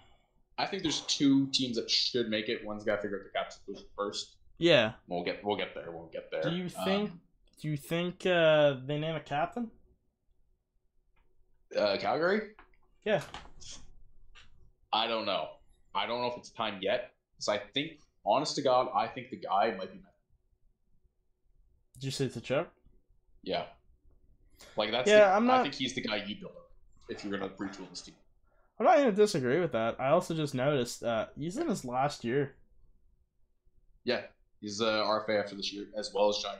I think there's two teams that should make it. One's got to figure out the cap situation first.
yeah.
We'll get we'll get there. We'll get there.
Do you think
Um,
do you think uh, they name a captain?
uh, Calgary?
Yeah.
I don't know. I don't know if it's time yet. So I think, honest to God, I think the guy might be.
Did you say it's a chip?
Yeah. Like that's.
Yeah,
the-
I'm not.
I think he's the guy you build up if you're gonna retool this team.
I'm not going to disagree with that. I also just noticed uh, he's in his last year.
Yeah, he's uh, RFA after this year as well as John.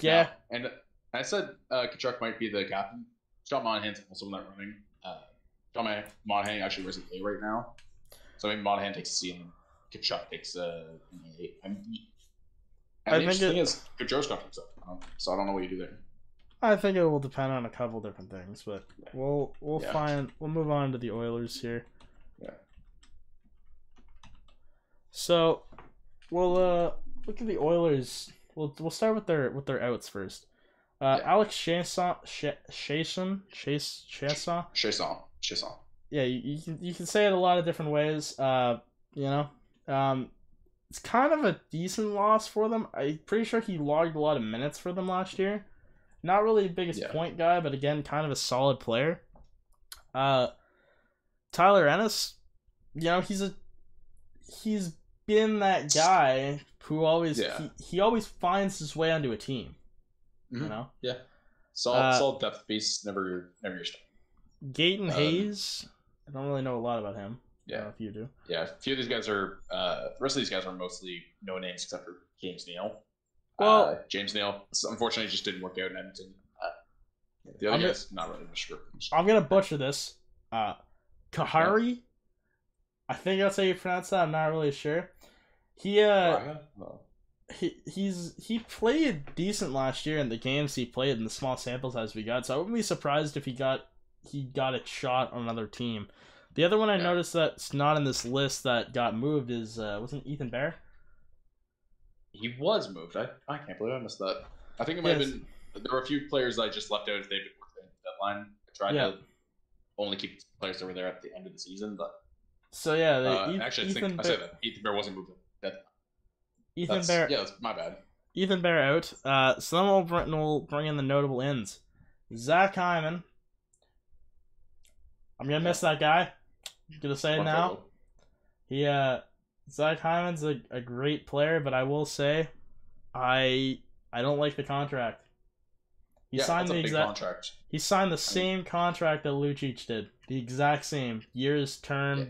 Yeah.
and I said uh, Tkachuk might be the captain. John Monahan's also not running. Uh, John Monahan actually wears an A right now, so maybe Monahan takes a C and Tkachuk takes a an A. I'm, and
I
the
think
interesting
it-
is Tkachuk's um, so I don't know what you do there.
I think it will depend on a couple different things, but we'll we'll
Yeah.
find we'll move on to the Oilers here.
Yeah.
So we'll uh look at the Oilers. We'll we'll start with their with their outs first. Uh,
Yeah.
Alex Chason, Chason, Chase, Chason.
Chasson, Chasson.
Yeah, you, you can you can say it a lot of different ways. Uh, you know, um, it's kind of a decent loss for them. I'm pretty sure he logged a lot of minutes for them last year. Not really the biggest
Yeah.
point guy, but again, kind of a solid player. Uh, Tyler Ennis, you know, he's a he's been that guy who always
Yeah.
he, he always finds his way onto a team. You
Mhm.
know,
Solid,
Uh,
solid depth piece. Never, never your star.
Gaetan
Um,
Hayes. I don't really know a lot about him.
Yeah,
if you do.
yeah. A few of these guys are. Uh, the rest of these guys are mostly no names except for James Neal.
Well-
uh, James Neal, unfortunately, just didn't work out in Edmonton. Uh, the other
I'm
guys, not really sure.
I'm gonna butcher this. Uh, Khaira. I think that's how you pronounce that. I'm not really sure. He uh,
Oh,
he he's he played decent last year in the games he played in the small sample size we got. So I wouldn't be surprised if he got he got a shot on another team. The other one I
Yeah.
noticed that's not in this list that got moved is uh, wasn't Ethan Bear.
He was moved. I, I can't believe I missed that. I think it might
Yes.
have been. There were a few players I just left out been within the deadline. I tried
Yeah.
to only keep players that were there at the end of the season, but
So yeah,
uh,
Eth-
actually, I
Ethan
think I said that Ethan Bear wasn't moved. That,
Ethan
that's,
Bear
Yeah, that's my bad.
Ethan Bear out. Uh, then we'll bring, we'll bring in the notable ends. Zach Hyman. I'm gonna miss that guy. I'm gonna say it now. He uh Zach Hyman's a, a great player, but I will say I I don't like the contract. He
yeah,
signed the
a big
exact
contract.
he signed the same contract that Lucic did. The exact same. Years term
Yeah.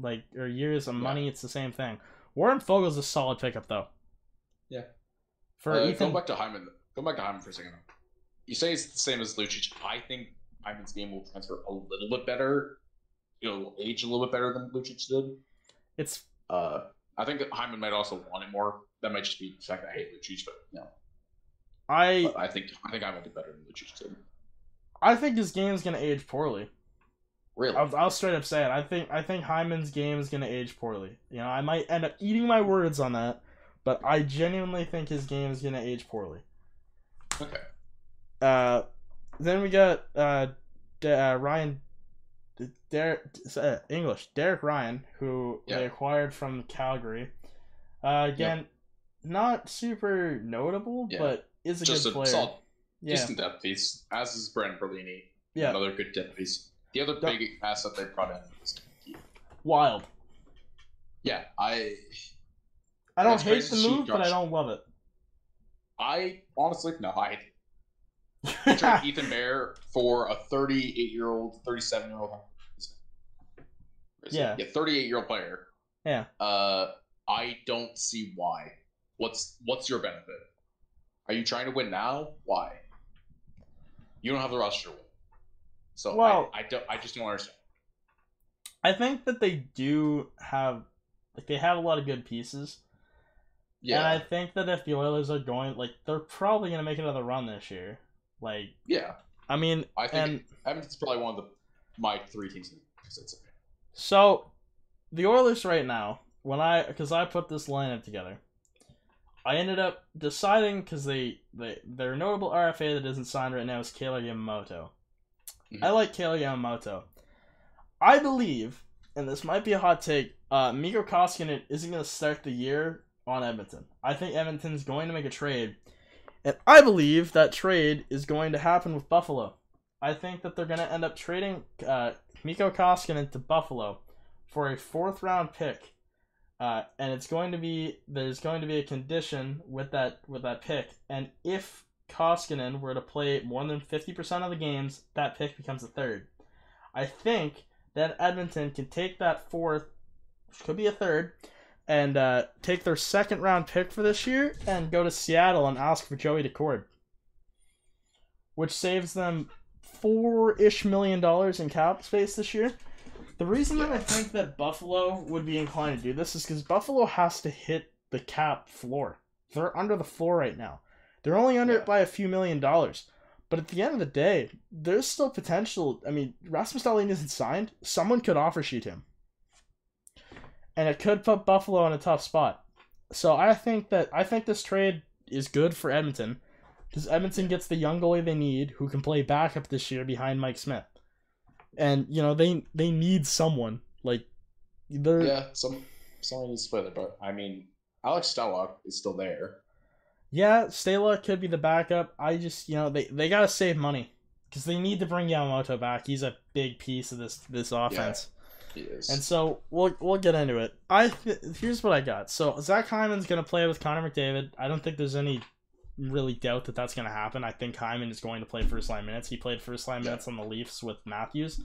like or years of
Yeah.
money, it's the same thing. Warren Foegele's a solid pickup though.
Yeah.
For
Uh,
Ethan
going back to Hyman, go back to Hyman for a second. You say it's the same as Lucic. I think Hyman's game will transfer a little bit better. You know, age a little bit better than Lucic did.
it's
Uh, I think that Hyman might also want it more. That might just be the fact that I hate Lucic, but you know,
I
but I think I think I will do better than Lucic did.
I think his game's gonna age poorly.
Really?
I'll, I'll straight up say it. I think I think Hyman's game is gonna age poorly. You know, I might end up eating my words on that, but I genuinely think his game is gonna age poorly.
okay.
Uh, then we got uh, D- uh Ryan, D- Derek uh, English Derek Ryan, who
Yeah.
they acquired from Calgary. Uh, again, not super notable,
Yeah.
but is a
Just
good
a
player.
solid,
yeah,
decent depth piece. As is Brendan Perlini.
yeah,
Another good depth piece. The other
Don't-
big asset they brought in is
wild.
yeah. I
I don't hate the move, but I don't love it.
I honestly no. I I trade Ethan Bear for a 38 year old, 37 year old.
Yeah.
yeah, 38 year old player.
Yeah.
Uh, I don't see why. What's what's your benefit? Are you trying to win now? Why? You don't have the roster to win. So
Well-
I, I don't. I just don't understand.
I think that they do have like they have a lot of good pieces.
Yeah,
And I think that if the Oilers are going like they're probably gonna make another run this year. Like
yeah.
I mean
I think
and
Edmonton's probably one of the my three teams. in the States.
so the Oilers right now, when I because I put this lineup together, I ended up deciding because they, they their notable RFA that isn't signed right now is Kailer Yamamoto. I like Kailer Yamamoto. I believe, and this might be a hot take, uh, Mikko Koskinen isn't going to start the year on Edmonton. I think Edmonton's going to make a trade, and I believe that trade is going to happen with Buffalo. I think that they're going to end up trading uh, Mikko Koskinen to Buffalo for a fourth round pick, uh, and it's going to be there's going to be a condition with that with that pick, and if Koskinen were to play more than fifty percent of the games, that pick becomes a third. I think that Edmonton can take that fourth, which could be a third, and uh, take their second round pick for this year and go to Seattle and ask for Joey Daccord, which saves them four ish million dollars in cap space this year. The reason that I think that Buffalo would be inclined to do this is because Buffalo has to hit the cap floor. They're under the floor right now. They're only under
Yeah.
it by a few million dollars. But at the end of the day, there's still potential. I mean, Rasmus Dahlin isn't signed. Someone could offer sheet him. And it could put Buffalo in a tough spot. So I think that I think this trade is good for Edmonton. Because Edmonton gets the young goalie they need who can play backup this year behind Mike Smith. And, you know, they they need someone. Like they're
Yeah, some someone needs to play there, but I mean, Alex Stella is still there.
Yeah, Stela could be the backup. I just, you know, they, they gotta save money because they need to bring Yamamoto back. He's a big piece of this this offense,
He is.
and so we'll we'll get into it. I th- here's what I got. So Zach Hyman's gonna play with Connor McDavid. I don't think there's any really doubt that that's going to happen. I think Hyman is going to play first line minutes. He played first line
Yeah.
minutes on the Leafs with Matthews,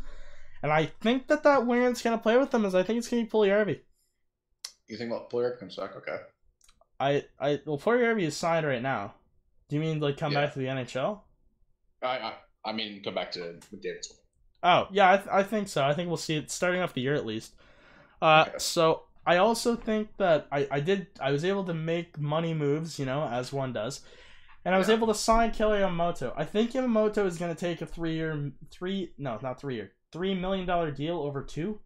and I think that that winger that's going to play with them is I think it's going to be Puljujärvi.
You think about player comes back? Okay.
I I well Puljujärvi is signed right now. Do you mean like come
Yeah.
back to the NHL?
I I, I mean, come back to McDavid's. one.
Oh yeah, I, th- I think so. I think we'll see it starting off the year at least. Uh,
Okay.
so I also think that I, I did I was able to make money moves, you know, as one does, and I was
Yeah.
able to sign Kailer Yamamoto. I think Yamamoto is going to take a three year three no not three year three million dollar deal over two.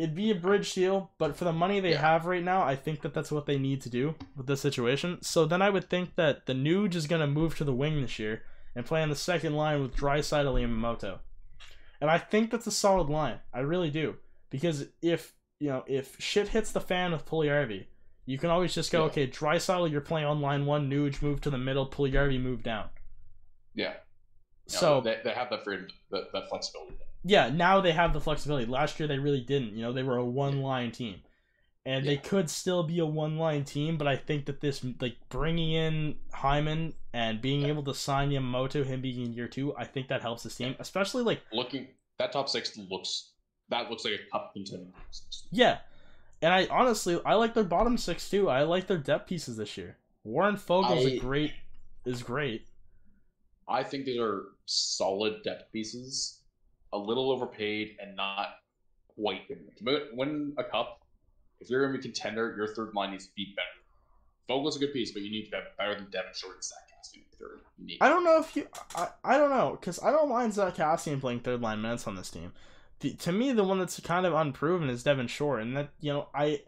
It'd be a bridge deal, but for the money they
Yeah.
have right now, I think that that's what they need to do with this situation. So then I would think that the Nuge is going to move to the wing this year and play on the second line with Draisaitl and Yamamoto. And I think that's a solid line. I really do. Because if you know, if shit hits the fan with Puljujärvi, you can always just go,
Yeah.
okay, Draisaitl, you're playing on line one, Nuge move to the middle, Puljujärvi move down.
Yeah. No,
So
they, they have that freedom, that, that flexibility.
Yeah, now they have the flexibility. Last year they really didn't. You know, they were a one line team. And they could still be a one line team, but I think that this, like, bringing in Hyman and being
Yeah.
able to sign Yamamoto, him being in year two, I think that helps this team. Especially, like,
Looking that top six looks that looks like a cup contender.
Yeah. And I honestly I like their bottom six too. I like their depth pieces this year. Warren Foegele's a
I-
great is great.
I think these are solid depth pieces, a little overpaid and not quite good. enough. To win a cup, if you're going to be a contender, your third line needs to be better. Vogel's a good piece, but you need to be better than Devin Shore and Zach Kassian. Third.
I don't know if you I, I don't know cuz I don't mind Zach Kassian playing third line minutes on this team. The, to me the one that's kind of unproven is Devin Shore, and that you know I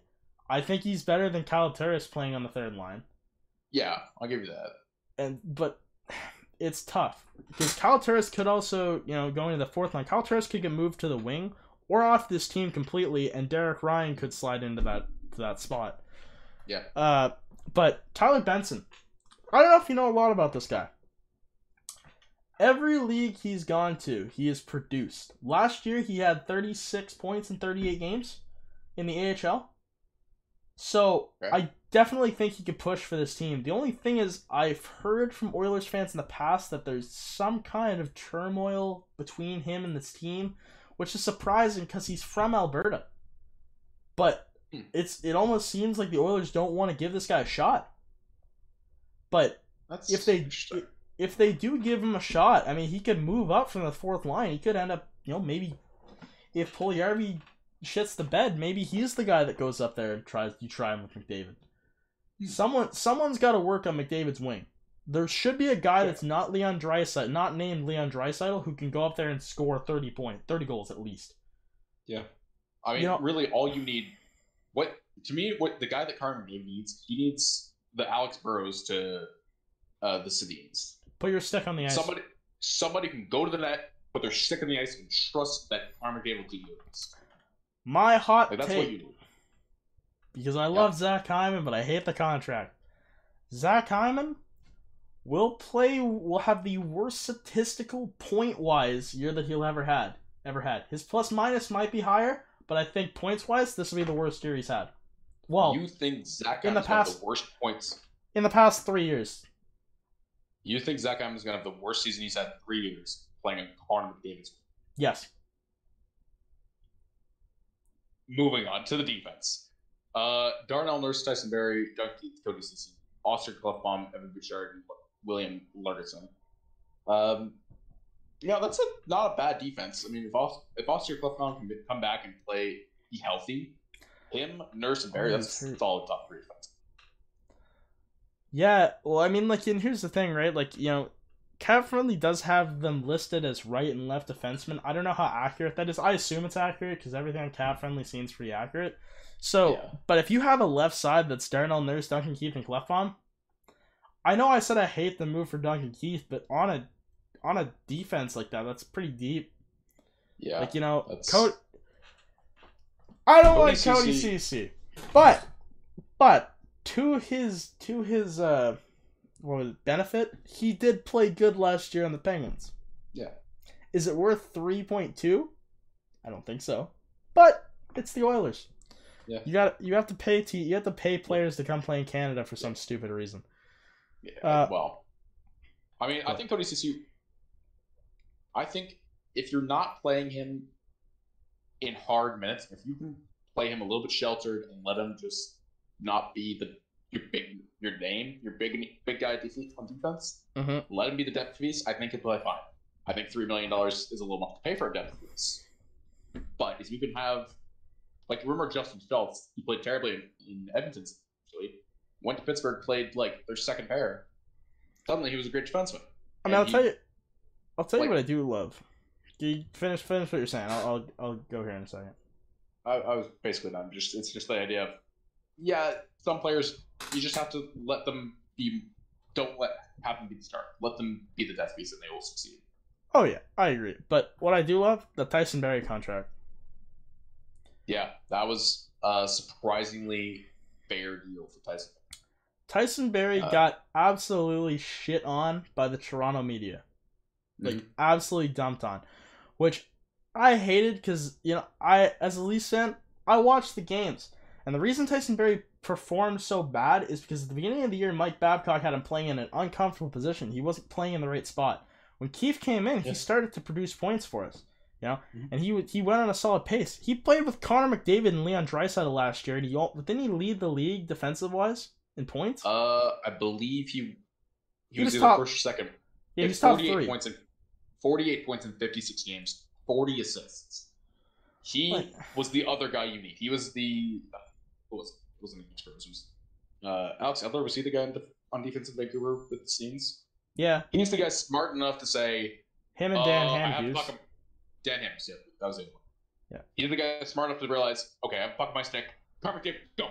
I think he's better than Kyle Turris playing on the third line.
Yeah, I'll give you that.
and but it's tough because Kyle Turris could also, you know, going to the fourth line. Kyle Turris could get moved to the wing or off this team completely, and Derek Ryan could slide into that to that spot.
Yeah.
Uh, but Tyler Benson, I don't know if you know a lot about this guy. Every league he's gone to, he has produced. Last year, he had 36 points in 38 games in the AHL. So
Okay.
I definitely think he could push for this team. The only thing is, I've heard from Oilers fans in the past that there's some kind of turmoil between him and this team, which is surprising because he's from Alberta. But
Hmm.
it's it almost seems like the Oilers don't want to give this guy a shot. But
That's
if they if they do give him a shot, I mean, he could move up from the fourth line. He could end up, you know, maybe if Puljujärvi shits the bed, maybe he's the guy that goes up there and tries you try him with McDavid.
Hmm.
Someone someone's got to work on McDavid's wing. There should be a guy that's not Leon Draisaitl, not named Leon Draisaitl, who can go up there and score thirty point, thirty goals at least.
Yeah. I mean,
You know-
really, all you need, what to me, what the guy that Carmen needs, he needs the Alex Burrows to uh, the Sedins.
Put your stick on the ice.
Somebody, somebody can go to the net, put their stick on the ice, and trust that Carmen Game will do this.
My hot
Like that's
take.
what you need.
because I love Zach Hyman, but I hate the contract. Zach Hyman will play will have the worst statistical point wise year that he'll ever had ever had. His plus minus might be higher, but I think points wise this will be the worst year he's had. Well,
you think Zach
in the
Hyman's gonna have
past-
the worst points?
in the past three years.
You think Zach Hyman's gonna have the worst season he's had in three years playing in Connor McDavid's?
Yes.
Moving on to the defense. Uh, Darnell Nurse, Tyson Barrie, Doug Keith, Cody Cece, Oscar Klefbom, Evan Bouchard, and William Lagesson. Um, yeah, that's a, not a bad defense. I mean, if Oscar, if Oscar Klefbom can come back and play, be healthy, him, Nurse, and Barrie,
Oh,
that's
hurt.
solid top three defense.
Yeah, well, I mean, like, and here's the thing, right? Like, you know, CapFriendly does have them listed as right and left defensemen. I don't know how accurate that is. I assume it's accurate because everything on CapFriendly seems pretty accurate. So,
Yeah.
but if you have a left side that's Darnell Nurse, Duncan Keith, and Klefbom, I know I said I hate the move for Duncan Keith, but on a on a defense like that, that's pretty deep.
Yeah.
like you know,
that's-
Cody. I don't
Cody
like Cody
Cece.
Cece, but but to his to his uh it, benefit, he did play good last year on the Penguins.
Yeah.
Is it worth three point two? I don't think so, but it's the Oilers.
Yeah.
You got you have to pay to you have to pay players to come play in Canada for some stupid reason.
Yeah,
Uh,
well, I mean, I think Cody Cece. I think if you're not playing him in hard minutes, if you can play him a little bit sheltered and let him just not be the your big your name, your big big guy defeat on defense,
Mm-hmm.
let him be the depth piece. I think he'll play fine. I think three million dollars is a little much to pay for a depth piece. But if you can have, like, remember Justin Schultz? He played terribly in, in Edmonton. Actually, went to Pittsburgh, played like their second pair. Suddenly, he was a great defenseman.
I mean, I'll
he-
tell you, I'll tell you what I do love. You finish finish what you're saying? I'll I'll, I'll go here in a second.
I, I was basically done. Just it's just the idea of, yeah, some players you just have to let them be. Don't let have them be the star. Let them be the death piece, and they will succeed.
Oh yeah, I agree. But what I do love the Tyson Barrie contract.
Yeah, that was a surprisingly fair deal for Tyson.
Tyson Barrie
Uh,
got absolutely shit on by the Toronto media. like
Mhm.
absolutely dumped on, which I hated because you know I as a Leafs fan I watched the games, and the reason Tyson Barrie performed so bad is because at the beginning of the year Mike Babcock had him playing in an uncomfortable position. He wasn't playing in the right spot. When Keefe came in, he started to produce points for us. You know,
Mhm.
and he he went on a solid pace. He played with Connor McDavid and Leon Draisaitl last year, and he al- didn't he lead the league defensive wise in points.
Uh, I believe he he,
He
was,
was top-
first or second.
yeah, he's top
48
three.
points in 48 points in 56 games, 40 assists. He
Like-
was the other guy you need. He was the what was it? Wasn't the. It was uh, Alex Edler. Was he the guy in def- on defense in Vancouver with the scenes?
Yeah, he
He's the guy smart enough to say,
him and Dan
uh, I have to
Hamhuis.
fuck him. Dan Hams, yeah, that was it.
Yeah.
He's the guy smart enough to realize, okay, I'm fucking my stick. Connor McDavid, go.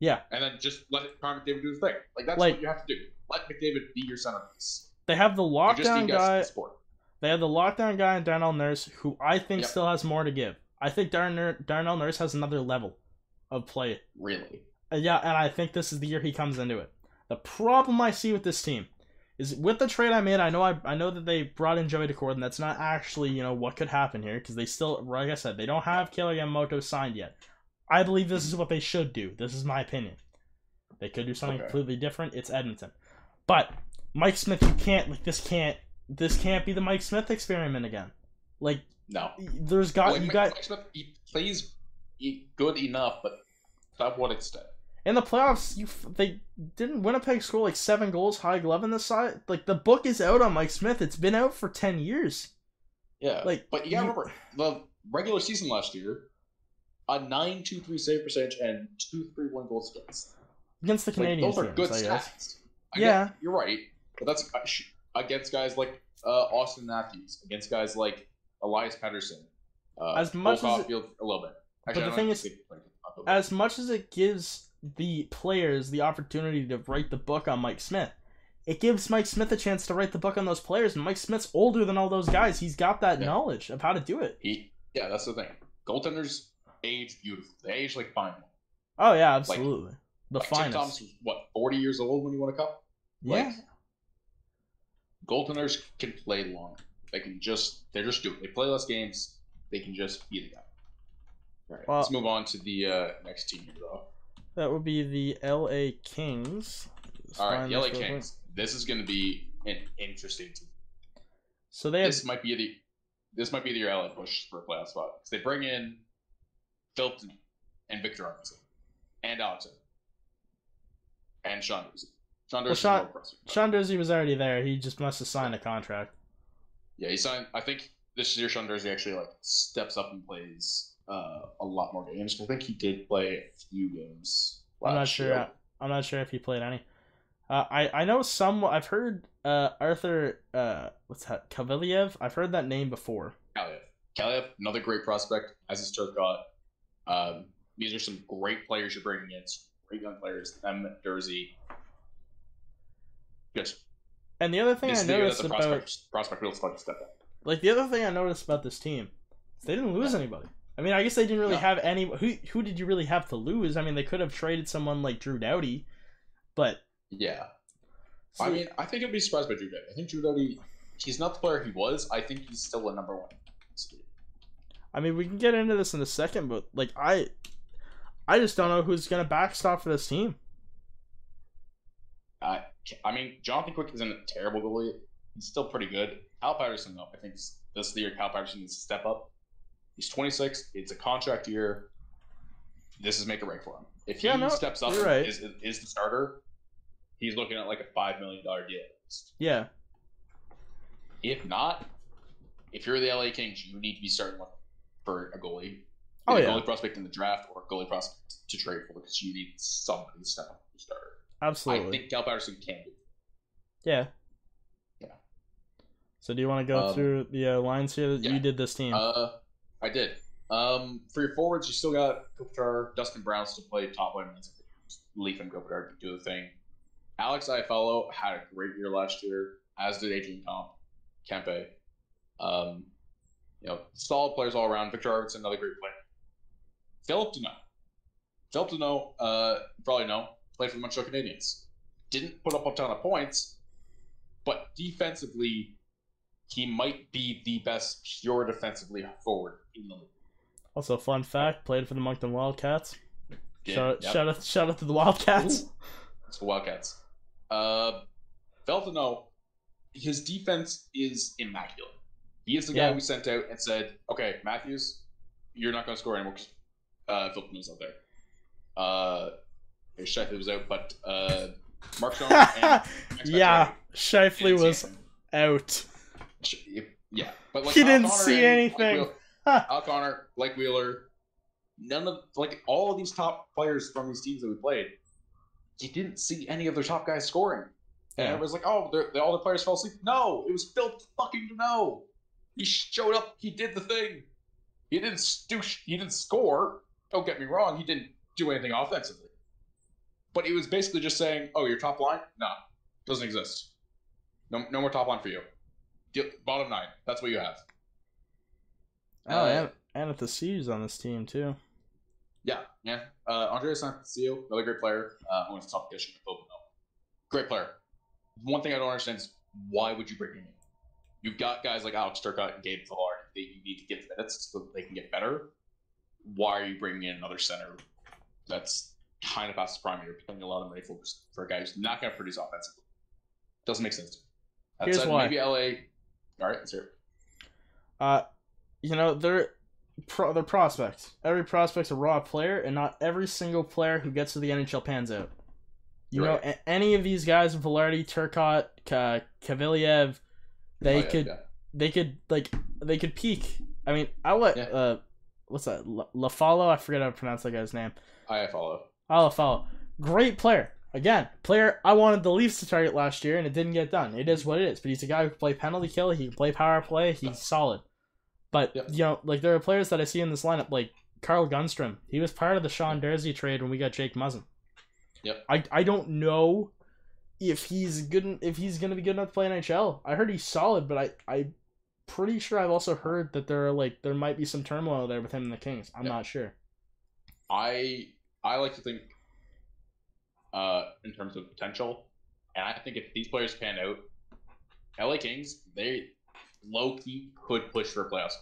Yeah.
And then just let Connor McDavid do his thing. Like that's
Like-
what you have to do. Let McDavid be your centerpiece.
They have the lockdown guy.
support.
They have the lockdown guy and Darnell Nurse, who I think
Yep.
still has more to give. I think Darnell Nurse has another level of play.
Really.
Yeah, and I think this is the year he comes into it. The problem I see with this team is with the trade I made. I know I, I know that they brought in Joey Daccord, and that's not actually you know what could happen here because they still, like I said, they don't have Kailer Yamamoto signed yet. I believe this is what they should do. This is my opinion. They could do something
Okay.
completely different. It's Edmonton, but Mike Smith, you can't like this. Can't this can't be the Mike Smith experiment again? Like
No.
there's got
Like,
you
Mike-
got
Mike Smith, he plays good enough, but to what extent?
in the playoffs, you they didn't Winnipeg score like seven goals, high glove in the side. Like the book is out on Mike Smith. It's been out for ten years.
Yeah.
Like,
but you gotta remember the regular season last year, a 9-2-3 save percentage and 2-3-1 goals against.
Against the
Like, those are
teams,
good
I
stats. I
Yeah.
you're right, but that's uh, against guys like uh, Auston Matthews, against guys like Elias Pettersson, uh,
As much
Cole
as it-
a little bit.
But the thing
think
is-
they.
As much as it gives the players the opportunity to write the book on Mike Smith, it gives Mike Smith a chance to write the book on those players. And Mike Smith's older than all those guys. He's got that
Yeah.
knowledge of how to do it.
he, yeah, that's the thing. Goaltenders age beautifully. They age like fine.
Oh yeah, absolutely. the
Like, Tim
finest.
Thomas was what 40 years old when he won a cup.
yeah.
Like, goaltenders can play long. They can just they're just do It. They play less games. They can just be the guy. All right,
Well-
let's move on to the uh, next team though.
That would be the L.A. Kings. Let's
All right, the LA
this real quick.
Kings. This is going to be an interesting team.
So they have
This might be the this might be their LA push for a playoff spot. 'Cause they bring in Philton and Victor Arvidsson and Alex and Sean Durzi. Sean
Well, Sean-
more.
Sean Durzi was already there. He just must have signed a contract.
Yeah, he signed. I think this year Sean Durzi actually like steps up and plays uh, a lot more games. I think he did play a few games.
I'm not sure.
year.
I'm not sure if he played any. Uh, I I know some. I've heard uh, Arthur. Uh, what's that? Kavaliev. I've heard that name before.
Kaliyev. Kaliyev, another great prospect, as is Turcotte. Um, these are some great players you're bringing in. some Great young players. Them, Durzi. Just
And the other thing I
is the year that
noticed about
prospect, prospect step up.
like the other thing I noticed about this team, is they didn't lose
Yeah.
anybody. I mean, I guess they didn't really
No.
have any. Who who did you really have to lose? I mean, they could have traded someone like Drew Doughty, but
Yeah. I mean, I think I'd be surprised by Drew Doughty. I think Drew Doughty, he's not the player he was. I think he's still a number one.
I mean, we can get into this in a second, but like I, I just don't know who's gonna backstop for this team.
Uh, I mean, Jonathan Quick isn't a terrible goalie. He's still pretty good. Cal Petersen, though, I think this is the year Cal Petersen needs to step up. He's 26. It's a contract year. This is make or break for him. If he
Yeah, no,
steps up
right.
is, is the starter, he's looking at like a five million dollar deal.
Yeah.
If not, if you're the LA Kings, you need to be starting looking for a goalie.
Oh,
Either
yeah.
goalie prospect in the draft or a goalie prospect to trade for because you need somebody to step up to starter.
Absolutely.
I think Cal Petersen can do.
yeah.
Yeah.
So do you want to go
Um,
through the uh, lines here that
yeah.
you did this team?
Uh, I did. Um, for your forwards, you still got Kopitar, Dustin Brown still play top line. Leaf and Kopitar do the thing. Alex Iafallo had a great year last year, as did Adrian Comp, Kempe. Um, you know, solid players all around. Victor Arvidsson, another great player. Phillip Danault. Phillip Danault, uh, probably know, played for the Montreal Canadiens. Didn't put up a ton of points, but defensively, he might be the best pure defensively forward
also, fun fact: played for the Moncton Wildcats.
Did,
shout,
yep.
shout out! Shout out to the Wildcats.
Ooh. It's the Wildcats. Uh, Feltano, his defense is immaculate. He is the guy we sent out and said, "Okay, Matthews, you're not going to score anymore because uh, Feltano's out there." Uh, Scheifele was out, but uh, Mark and
yeah,
Scheifele
was out.
Yeah, but like
He didn't see anything.
Wheeler- Al Connor, Blake Wheeler, none of like all of these top players from these teams that we played, you didn't see any of their top guys scoring. And
Yeah.
everyone's like, "Oh, they're, they all the players fell asleep." No, it was Phil fucking no. He showed up. He did the thing. He didn't stu- He didn't score. Don't get me wrong. He didn't do anything offensively. But he was basically just saying, "Oh, your top line? Nah, doesn't exist. No, no more top line for you. Deal- Bottom nine. That's what you have."
Oh,
Uh,
and, and at the C's on this team too.
Yeah, yeah. Uh, Andreas another great player. Uh, to top edition of Phil Great player. One thing I don't understand is why would you bring him in? You've got guys like Alex Turcotte and Gabe Villard that you need to get minutes so that they can get better. Why are you bringing in another center that's kind of past the prime? You're paying a lot of money for, for a guy who's not going to produce offensively. Doesn't make sense. That
Here's why.
maybe LA. All right, let's hear it.
Uh, you know they're pro, they're prospects. Every prospect's a raw player, and not every single player who gets to the NHL pans out. You
You're
know, a- any of these guys, Velarde, Turcotte, Ka- Kaviliev, they
Oh, yeah,
could
yeah.
they could like they could peak. I mean, I'll let
Yeah.
uh, what's that? La- Lafalo, I forget how to pronounce that guy's name.
I follow.
I'll follow. Great player. Again, player I wanted the Leafs to target last year, and it didn't get done. It is what it is. But he's a guy who can play penalty kill. He can play power play. He's solid. But
Yep.
you know, like there are players that I see in this lineup, like Carl Grundstrom. He was part of the Sean Durzi trade when we got Jake Muzzin.
Yep.
I I don't know if he's good. If he's gonna be good enough to play NHL. I heard he's solid, but I I pretty sure I've also heard that there are like there might be some turmoil there with him and the Kings. I'm
Yep.
not sure.
I I like to think uh, in terms of potential, and I think if these players pan out, LA Kings they low key could push for a playoffs.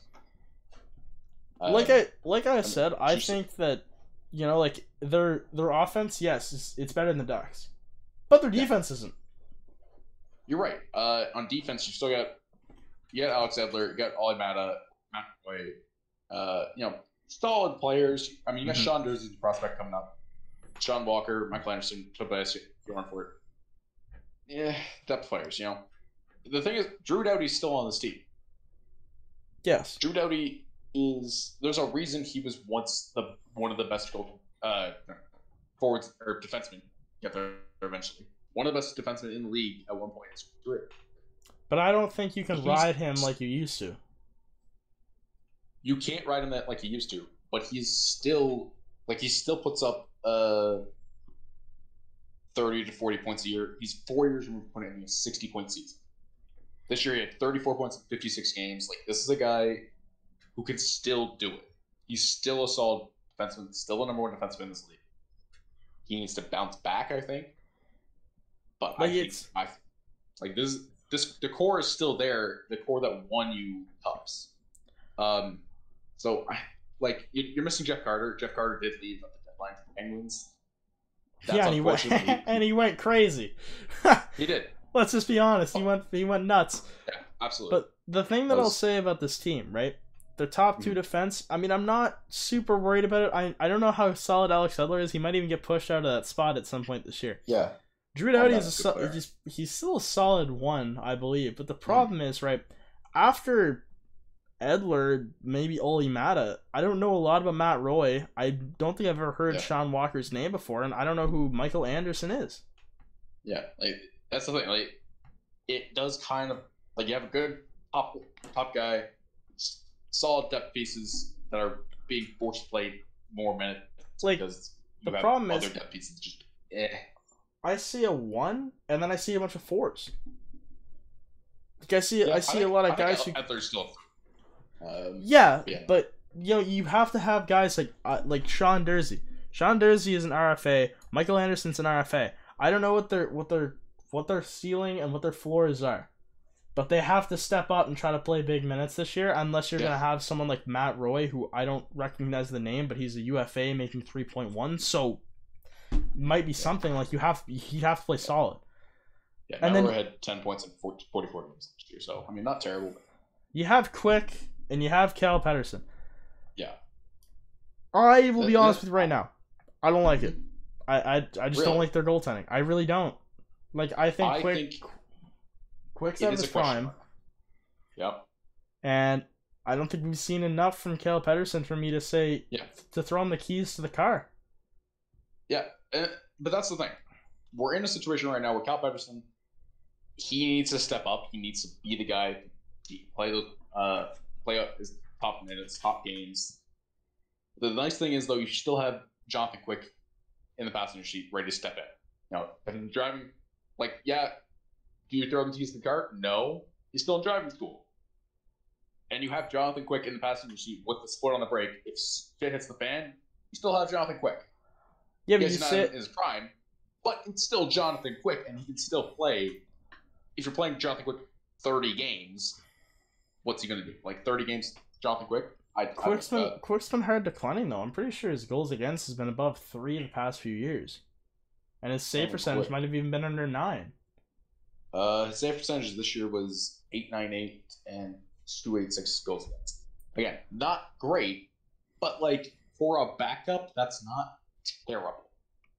Uh,
like I like I
I'm
said, I think that you know, like their their offense, yes, it's, it's better than the Ducks, but their
Yeah.
defense isn't.
you're right. Uh, on defense, you still got you got Alex Edler, you got Olli Maatta, Matt Way, uh, you know, solid players. I mean, you got
Mhm.
Sean Durzi's a prospect coming up, Sean Walker, Michael Anderson, Tobias Bjornfot. Yeah, depth players. You know, the thing is, Drew Doughty's still on this team.
Yes,
Drew Doughty is there's a reason he was once the one of the best goal uh, forwards or defensemen. Get there eventually. One of the best defensemen in the league at one point in his career.
but I don't think you can
He's-
ride him like you used to.
You can't ride him that like he used to, but he's still like he still puts up uh thirty to forty points a year. He's four years removed from putting in a sixty point season. This year he had thirty four points in fifty six games. Like this is a guy who can still do it. He's still a solid defenseman, still a number one defenseman in this league. He needs to bounce back, I think. But I
Like,
think
it's-
I like this this the core is still there, the core that won you cups. Um so I like you- you're missing Jeff Carter. Jeff Carter did leave at the deadline for the Penguins. That's
yeah, and he went and he went crazy.
He did.
Let's just be honest. He went he went nuts.
Yeah, absolutely.
But the thing that
That
I'll say about this team, right? Their top two
Mhm.
defense. I mean, I'm not super worried about it. I I don't know how solid Alex Edler is. He might even get pushed out of that spot at some point this year.
yeah.
Drew
Oh,
Doughty is a so, he's, he's still a solid one, I believe. But the problem is, right, after Edler, maybe Olli Maatta, I don't know a lot about Matt Roy. I don't think I've ever heard
Yeah.
Sean Walker's name before, and I don't know who Michael Anderson is.
Yeah, like that's the thing. Like, it does kind of like you have a good top top guy, s- solid depth pieces that are being forced to play more minutes
Like,
because
the problem
other
is-
depth pieces just eh.
I see a one, and then I see a bunch of fours. Like I see, I see
think-
a lot
I
of
think
guys who
Edler's still. Um,
Yeah,
Yeah.
but you know you have to have guys like uh, like Sean Durzi. Sean Durzi is an RFA. Michael Anderson's an RFA. I don't know what their what their what their ceiling and what their floors are, but they have to step up and try to play big minutes this year. Unless you're
Yeah.
gonna have someone like Matt Roy, who I don't recognize the name, but he's a UFA making three point one, so might be something like you have you have to play solid.
yeah,
and then-
had ten points in 40, 44 games last year, so I mean, not terrible. But
You have Quick and you have Cal Petersen.
yeah,
I will be honest with you right now. I don't like it. I I, I just don't like their goaltending. I really don't. Like I think
I
Quick
think
Quick's
it is
prime,
mark. Yep.
and I don't think we've seen enough from Cal Petersen for me to say
Yeah.
to throw him the keys to the car.
Yeah, and, but that's the thing. We're in a situation right now where Cal Petersen, he needs to step up. He needs to be the guy, to play uh, play up his top minutes, top games. The nice thing is though, you still have Jonathan Quick in the passenger seat, ready to step in. If driving, like, yeah, do you throw him to the car? No, he's still in driving school. And you have Jonathan Quick in the passenger seat with the split on the brake. If shit hits the fan, you still have Jonathan Quick
Yeah, but
yes,
you
he's not
say
in his prime, but it's still Jonathan Quick, and he can still play. If you're playing Jonathan Quick 30 games, what's he going to do? Like 30 games, Jonathan Quick? I,
Quick's
I,
been Quick's been hard declining though. I'm pretty sure his goals against has been above three the past few years, and his save percentage might have even been under nine.
uh, his save percentage this year was 898 and 286 goals against. Again, not great, but like for a backup, that's not terrible.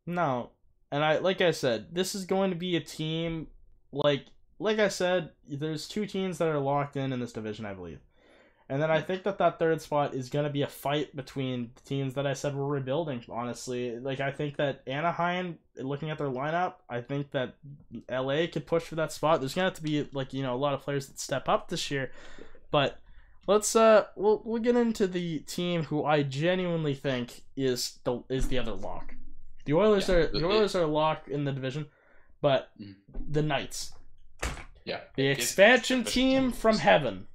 No, and I like I said, this is going to be a team like like I said. There's two teams that are locked in in this division, I believe, and then I think that that third spot is going to be a fight between the teams that I said were rebuilding. Honestly, like I think that Anaheim, looking at their lineup, I think that LA could push for that spot. There's gonna have to be like you know a lot of players that step up this year, but. Let's uh we'll we'll get into the team who I genuinely think is the is the other lock. The Oilers
Yeah,
are the Oilers are locked in the division, but
Mhm.
the Knights,
Yeah.
the expansion team from heaven,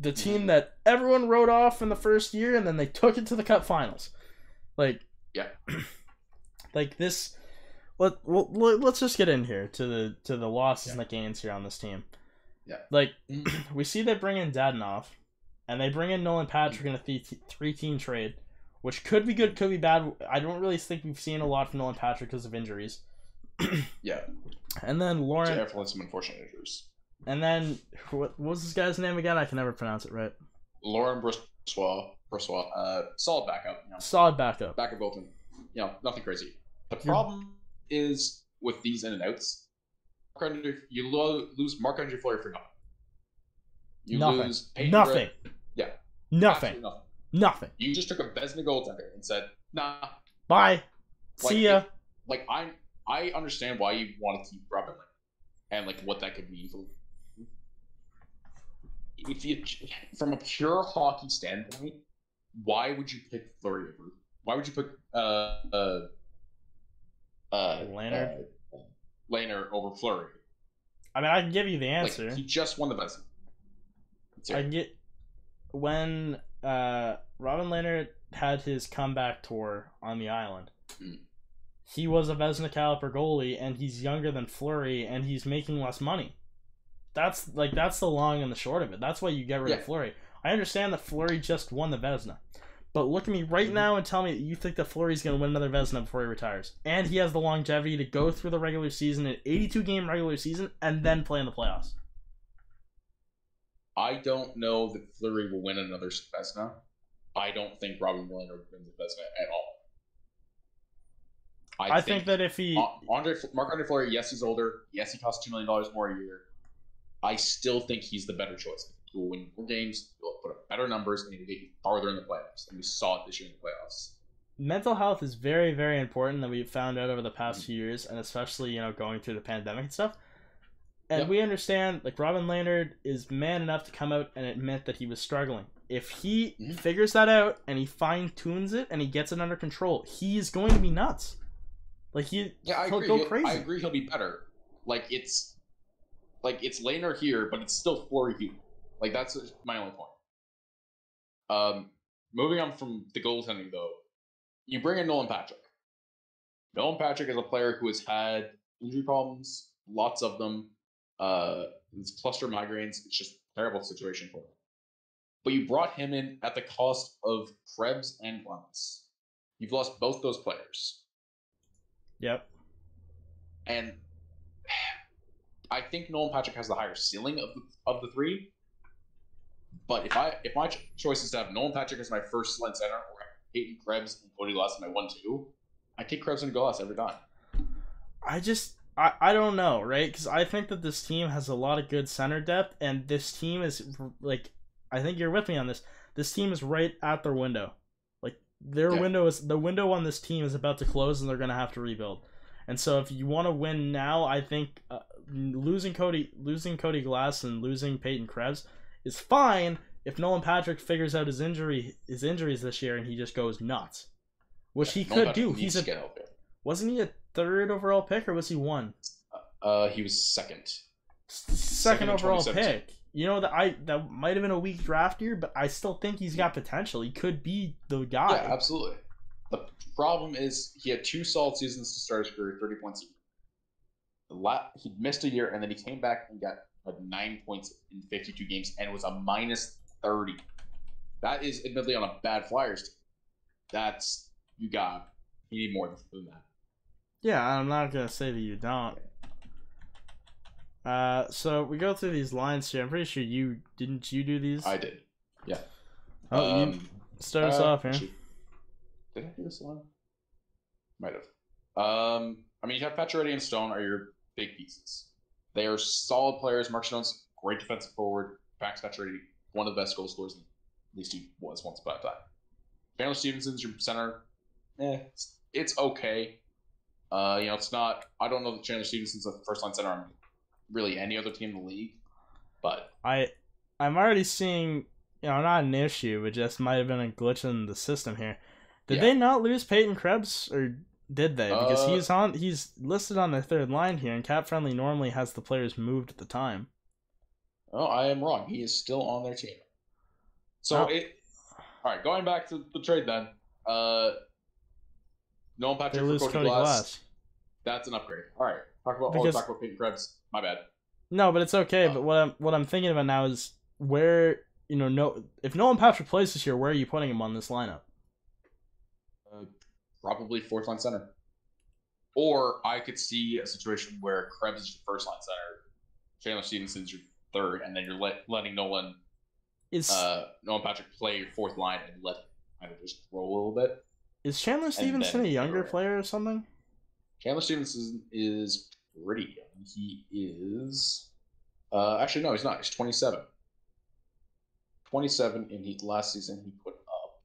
the team
Mhm.
that everyone wrote off in the first year and then they took it to the Cup Finals, like
Yeah.
like this. Let well, let- let's just get in here to the to the losses
Yeah.
and the gains here on this team.
Yeah.
like
Mm.
we see they bring in Dadonov, and they bring in Nolan Patrick in a th- three team trade, which could be good, could be bad. I don't really think we've seen a lot from Nolan Patrick because of injuries.
Yeah.
And then Lauren,
some unfortunate injuries.
And then what, what was this guy's name again? I can never pronounce it right.
Laurent Brossoit, Brossoit, uh, solid backup. You know,
Solid backup.
backup Bolton. You know, nothing crazy. The
You're-
problem is with these in and outs, you lo- lose Marc Andre Fleury for nothing. You
Nothing.
lose Peyton
Nothing.
Red- yeah,
Nothing.
nothing.
Nothing.
You just took a Vezina goaltender and said, "Nah."
Bye.
Like,
See ya.
if- like I, I understand why you want to keep Robin Lehner and like what that could mean for. If you, from a pure hockey standpoint, why would you pick Fleury over? Why would you pick uh uh uh
Leonard?
uh, Lehner over Fleury?
I mean, I can give you the answer.
Like, he just won the Vezina.
I can get when uh, Robin Leonard had his comeback tour on the island.
Mm.
He was a Vezina caliber goalie, and he's younger than Fleury, and he's making less money. That's like that's the long and the short of it. That's why you get rid of
Yeah.
Fleury. I understand that Fleury just won the Vezina, But look at me right
Mhm.
now and tell me that you think that Fleury's going to win another Vezina before he retires, and he has the longevity to go through the regular season, an 82 game regular season, and then play in the playoffs.
I don't know that Fleury will win another Vezina. I don't think Robin Lehner wins the Vezina at all.
I, think, that if he,
Andre Marc Andre Fleury, yes, he's older. Yes, he costs two million dollars more a year. I still think he's the better choice. He will win more games. He'll put up better numbers, and he will get you farther in the playoffs. And we saw it this year in the playoffs.
mental health is very very important that we've found out over the past few years and especially you know going through the pandemic and stuff and
Yep.
we understand like robin Leonard is man enough to come out and admit that he was struggling if he
Mhm.
figures that out and he fine-tunes it and he gets it under control he's going to be nuts like he
Yeah, I
he'll
agree.
go crazy
I agree. He'll be better. Like it's, like it's Lehner here, but it's still Fleury here. Like that's my only point. Um, moving on from the goaltending though, you bring in Nolan Patrick. Nolan Patrick is a player who has had injury problems, lots of them. Uh, it's cluster migraines. It's just a terrible situation for him. But you brought him in at the cost of Krebs and Clemens. You've lost both those players.
yep
and I think Nolan Patrick has the higher ceiling of the, of the three. But if I if my ch- choice is to have Nolan Patrick as my first line center or Peyton Krebs and Cody Glass as my one two, I take Krebs and Glass every time.
I just I, I don't know, right? Because I think that this team has a lot of good center depth, and this team is like I think you're with me on this. This team is right at their window. Like their
Yeah.
window is the window on this team is about to close, and they're gonna have to rebuild. And so if you want to win now, I think uh, losing Cody losing Cody Glass and losing Peyton Krebs is fine if Nolan Patrick figures out his injury his injuries this year and he just goes nuts, which he
Nolan
could
Patrick
do. He's a wasn't he a third overall pick or was he one?
Uh, he was second.
second,
Second
overall
2017.
pick. You know that I that might have been a weak draft year, but I still think he's got potential. He could be the guy.
Yeah, absolutely. The problem is he had two solid seasons to start his career, thirty points a year. The la- he missed a year and then he came back and got like nine points in fifty-two games and was a minus thirty. That is admittedly on a bad Flyers team. That's you got. You need more than that.
Yeah, I'm not gonna say that you don't. Uh, so we go through these lines here. I'm pretty sure you didn't you do these.
I did. Yeah.
Oh, you
Um,
start us
Uh,
off here.
actually, Did I do this one? Might have. Um, I mean, you have Pacioretty and Stone are your big pieces. They are solid players. Mark Stone's great defensive forward. Max Pacioretty, one of the best goal scorers. At least he was once upon a time. Chandler Stephenson's your center. Eh, it's, it's okay. Uh, you know, it's not. I don't know that Chandler Stephenson's a first line center on really any other team in the league, but
I I'm already seeing you know not an issue, but just might have been a glitch in the system here. Did
Yeah.
they not lose Peyton Krebs or did they? Because
Uh,
he's on he's listed on the third line here, and CapFriendly normally has the players moved at the time.
Oh, I am wrong. He is still on their team. So
Oh.
it. All right, going back to the trade then. Uh, Nolan
They
Patrick for
lose
Cody,
Cody
Glass.
Glass.
That's an upgrade. All right, talk about.
Because-
oh, talk about Peyton Krebs. My bad.
No, but it's okay.
Oh.
But what I'm what I'm thinking about now is where you know no if Nolan Patrick plays this year, where are you putting him on this lineup?
Probably fourth line center. Or I could see a situation where Krebs is your first line center, Chandler Stephenson's your third, and then you're let, letting Nolan
Is
uh, Nolan Patrick play your fourth line and let kind of just grow a little bit.
is Chandler Stephenson a younger player or something?
Chandler Stephenson is pretty young. He is uh, actually no, he's not. He's 27. 27, and he last season he put up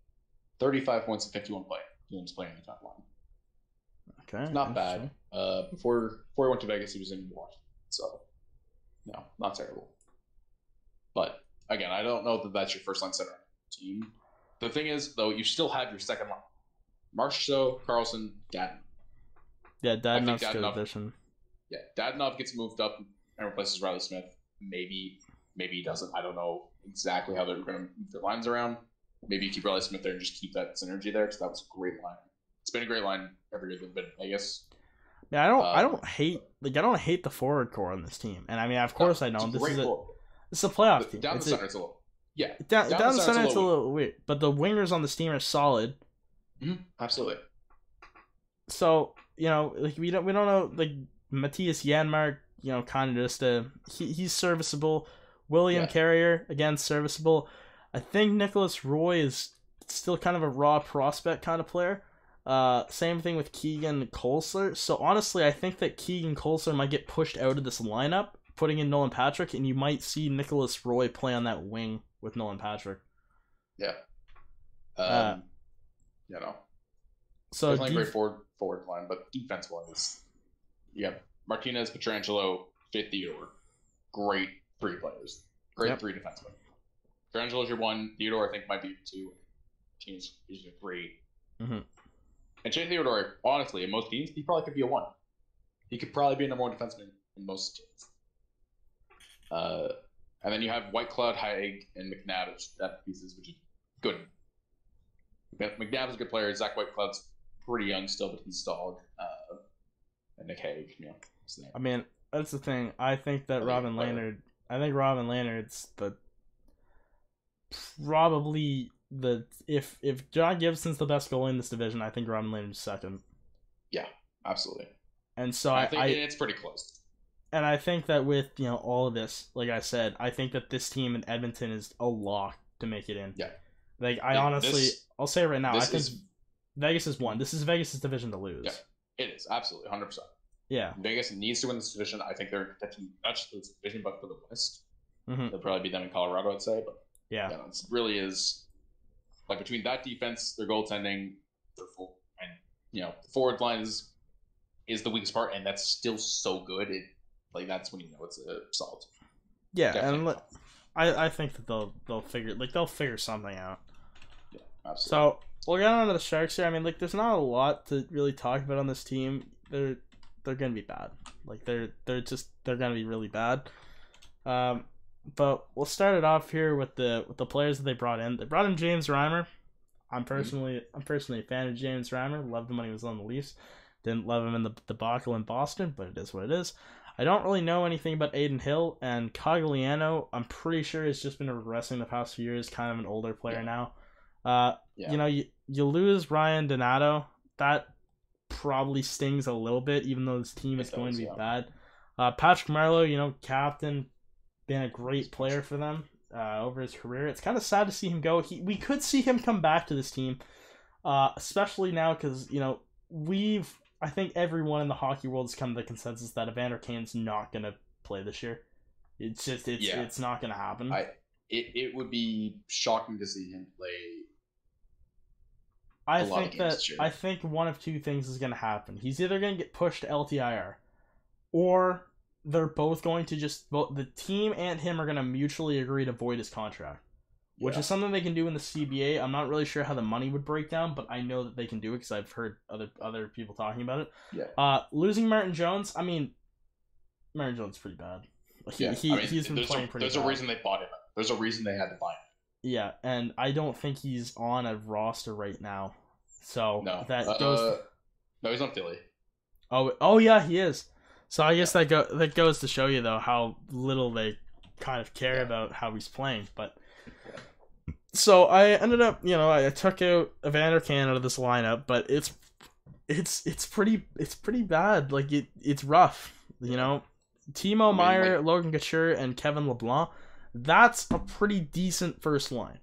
35 points in 51 play games playing the top line.
Okay,
Not bad. Uh, before before he went to Vegas, he was in Washington, so no, not terrible. But again, I don't know that that's your first line center team. The thing is, though, you still have your second line: Marchessault, Karlsson, Gatton.
Yeah,
that
good addition.
Yeah, Dadonov gets moved up and replaces Reilly Smith. Maybe, maybe he doesn't. I don't know exactly how they're going to move their lines around. Maybe you keep Reilly Smith there and just keep that synergy there because that was a great line. It's been a great line every year they've been in Vegas.
Yeah, I don't I
Um,
don't hate like I don't hate the forward core on this team, and I mean of course I
It's
don't. This is a
core.
this is a playoff team.
Down the
It's a-
center, it's a little. Yeah,
down,
down
down,
the
the center
a
it's a
little
weird, but the wingers on this team are solid.
Mhm, absolutely.
So you know, like we don't we don't know like Mattias Janmark, you know, kind of just a he, he's serviceable. William
Yeah.
Carrier again serviceable. I think Nicholas Roy is still kind of a raw prospect kind of player. Uh, same thing with Keegan Kolesar. So honestly, I think that Keegan Kolesar might get pushed out of this lineup, putting in Nolan Patrick, and you might see Nicholas Roy play on that wing with Nolan Patrick.
Yeah. Um,
Uh,
you know,
So
definitely
def-
great forward forward line, but defense wise, yeah, Martinez, Pietrangelo, Fit Theodore, great three players, great
Yep.
three defensemen. Pietrangelo's your one. Theodore, I think, might be two. Teams is your 3
Mhm.
And Shane Theodore, honestly, in most teams, he probably could be a one. He could probably be a number one defenseman in most teams. Uh, and then you have White Cloud, Hague, and McNabb as that pieces, which is good. McNabb is a good player. Zach Whitecloud's pretty young still, but he's solid. Uh, and Nick Hague, you know.
I mean, that's the thing. I think that
I
Robin. Leonard. I think Robin Leonard's the probably the if if John Gibson's the best goalie in this division, I think Robin Leonard's second.
Yeah, Absolutely.
And so
I
I,
think
I
it's pretty close.
and I think that with you know all of this, like I said, I think that this team in Edmonton is a lock to make it in.
Yeah.
Like I
Yeah,
honestly,
this-
I'll say it right now. I think
is
Vegas is one. This is Vegas' division to lose.
Yeah. it is absolutely 100. percent
Yeah.
Vegas needs to win this division. I think they're contending not just this division, but for the West.
hmm
They'll probably be them in Colorado, I'd say. But
Yeah.
yeah, it really is like between that defense, their goaltending, their full, and you know, the forward line is is the weakest part, and that's still so good. It like that's when you know it's a solid.
Yeah,
Definitely.
and li- I I think that they'll they'll figure like they'll figure something out.
yeah, absolutely.
So we'll get on to the Sharks here. I mean, like, there's not a lot to really talk about on this team. They're they're gonna be bad. Like they're they're just they're gonna be really bad. Um, but we'll start it off here with the with the players that they brought in. They brought in James Reimer. I'm personally I'm personally a fan of James Reimer. Loved him when he was on the Leafs. Didn't love him in the debacle in Boston, but it is what it is. I don't really know anything about Adin Hill and Cogliano. I'm pretty sure he's just been regressing the past few years. Kind of an older player
Yeah.
now. Uh,
yeah,
you know, you, you lose Ryan Donato. That probably stings a little bit, even though this team
It
is going to be
yeah.
bad. Uh, Patrick Marleau, you know, captain, been a great player for them uh, over his career. It's kind of sad to see him go. He, we could see him come back to this team, uh, especially now because, you know, we've, I think everyone in the hockey world has come to the consensus that Evander Kane's not going to play this year. It's just, it's,
Yeah.
it's not going to happen.
I it, it would be shocking to see him play.
I think that. I think one of two things is going to happen. He's either going to get pushed to LTIR, or they're both going to just both the team and him are going to mutually agree to void his contract, which
Yeah.
is something they can do in the CBA. I'm not really sure how the money would break down, but I know that they can do it because I've heard other other people talking about it.
Yeah.
Uh, losing Martin Jones, I mean, Martin Jones is pretty bad. Like, He,
Yeah,
he,
I mean,
he's been
there's
playing
a,
pretty
There's
bad.
a reason they bought him. There's a reason they had to buy him.
Yeah, and I don't think he's on a roster right now. So
No,
that
uh,
goes.
no, he's on Philly.
Oh, oh yeah, he is. So I guess that go that goes to show you though how little they kind of care
Yeah.
about how he's playing. But so I ended up, you know, I took out Evander Kane out of this lineup, but it's it's it's pretty it's pretty bad. Like it it's rough, you know. Timo
mean,
Meier,
like-
Logan Couture, and Kevin Labanc. That's a pretty decent first line.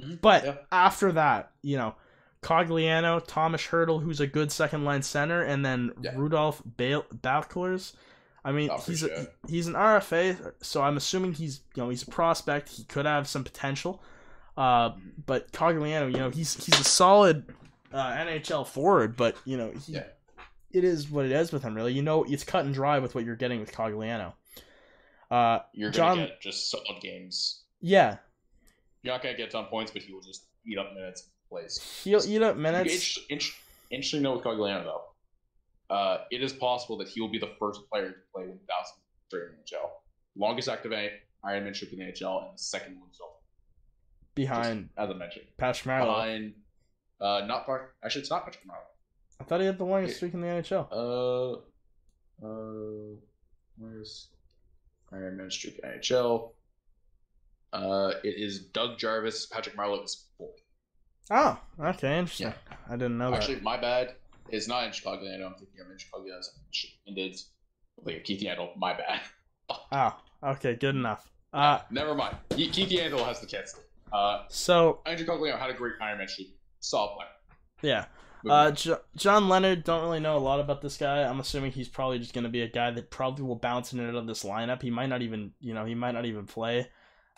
Mhm.
But
Yeah.
after that, you know, Cogliano, Tomas Hertl, who's a good second line center, and then
Yeah.
Rudolph Bale Balcers. I mean,
Oh,
he's a, he's an RFA, so I'm assuming he's you know he's a prospect. He could have some potential. Uh, but Cogliano, you know, he's he's a solid uh, NHL forward, but you know, he,
Yeah.
it is what it is with him. Really, you know, it's cut and dry with what you're getting with Cogliano. Uh,
You're
John-
gonna get just solid games.
yeah,
You're not gonna get ton points, but he will just eat up minutes, plays.
he'll eat up minutes.
Inter- inter- interesting note with Cogliano though. Uh, it is possible that he will be the first player to play 1,000 straight in the NHL. Longest active Ironman streak in the NHL, and the second one so
behind
as I mentioned.
Patrick Marleau.
Behind, uh, not Park. Actually, it's not Patrick Marleau.
I thought he had the longest streak in the NHL.
Uh, uh, where's Iron Man streak NHL? Uh, it is Doug Jarvis. Patrick Marleau is fourth.
Oh, okay, interesting. Yeah. I didn't know
Actually, my bad. It's not in Chicago. I know I'm thinking I'm in Chicago. And it's like Keith Yandle. My bad.
that. Oh, okay, good enough. Uh,
Never mind. Keith Yandle has the Cats. Uh,
so
Andrew Cogliano had a great Ironman shoot. Solid player.
yeah, Uh, jo- John Leonard, don't really know a lot about this guy. I'm assuming he's probably just going to be a guy that probably will bounce in and out of this lineup. He might not even, you know, he might not even play.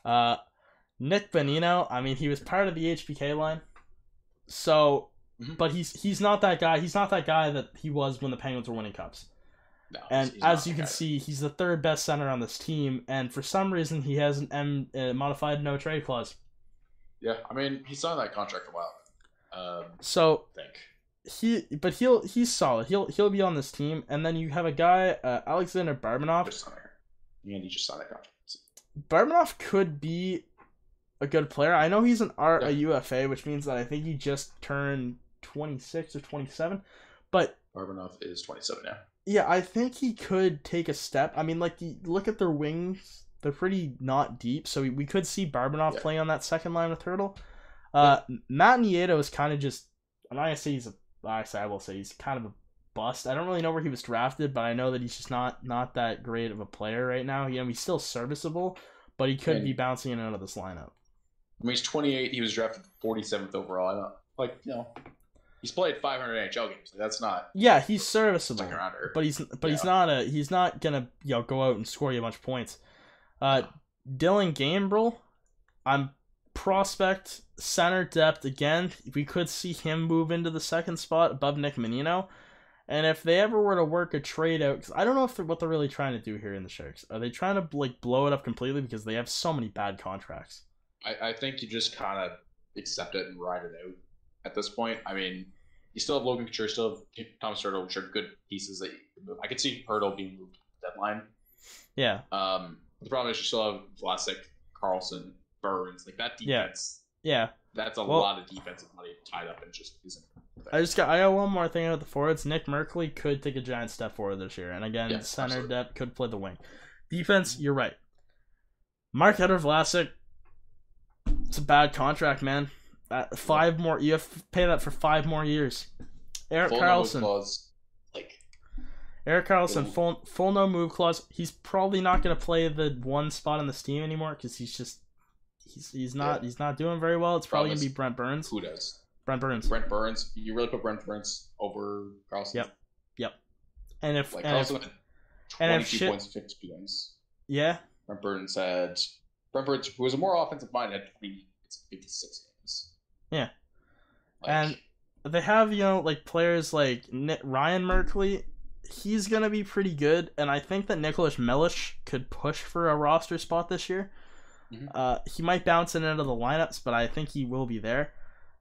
Uh, Nick Bonino, I mean, he was part of the HBK line, so,
Mhm.
but he's he's not that guy. He's not that guy that he was when the Penguins were winning cups.
no,
And as you can
guy.
see, he's the third best center on this team, and for some reason, he has an M uh, modified no trade clause.
yeah, I mean, he signed that contract a while. Um,
So he but he'll he's solid. He'll he'll be on this team, and then you have a guy uh, Alexander Barabanov.
Just signed. Andy just signed that contract.
Barabanov could be a good player. I know he's an R
Yeah.
a UFA, which means that I think he just turned twenty six or twenty seven. But
Barabanov is 27 now.
yeah, I think he could take a step. I mean, like look at their wings; they're pretty not deep, so we, we could see Barabanov
Yeah.
playing on that second line with Turtle. Uh, Matt Nieto is kind of just. I'm not gonna say he's a. I say I will say he's kind of a bust. I don't really know where he was drafted, but I know that he's just not not that great of a player right now. He's still serviceable, but he could
And-
be bouncing in and out of this lineup.
I mean, he's 28. He was drafted 47th overall. I don't like you know. He's played 500 NHL games. That's not
Yeah, he's serviceable, but he's but he's not a he's not gonna you know go out and score you a bunch of points. Uh, Dylan Gambrell, I'm prospect center depth again. We could see him move into the second spot above Nick Menino. And if they ever were to work a trade out, because I don't know if they're, what they're really trying to do here in the Sharks. Are they trying to like blow it up completely because they have so many bad contracts?
I, I think you just kind of accept it and ride it out at this point. I mean, you still have Logan Couture, still have Tomas Hertl, which are good pieces that you can move. I could see Hertl being moved deadline.
Yeah,
Um, the problem is you still have Vlasic, Karlsson, Burns. Like that defense,
yeah.
that's a
Well-
lot of defensive money tied up in just isn't.
I just got I got one more thing about the forwards. Nick Merkley could take a giant step forward this year, and again,
Yeah,
center
absolutely.
depth could play the wing. Defense, you're right. Mark Edward Vlasic, it's a bad contract, man. Uh, five more, you have to pay that for five more years. Erik
Full no
Karlsson,
clause, like
Erik Karlsson,
Full-
full no move clause. He's probably not going to play the one spot on this team anymore because he's just he's he's not
Yeah.
he's not doing very well. It's probably going to be Brent Burns.
who does?
Brent Burns.
Brent Burns. You really put Brent Burns over Karlsson?
Yep. Yep. And if
Like
and if,
Karlsson had
and if
22
shit-
points, 50 points.
yeah,
Brent Burns had Brent who was a more offensive mind, had 20, 56 games.
Yeah.
Like,
And- they have you know like players like Ryan Merkley. He's gonna be pretty good, and I think that Nicholas Mellish could push for a roster spot this year.
Mhm.
Uh, he might bounce in and out of the lineups, but I think he will be there.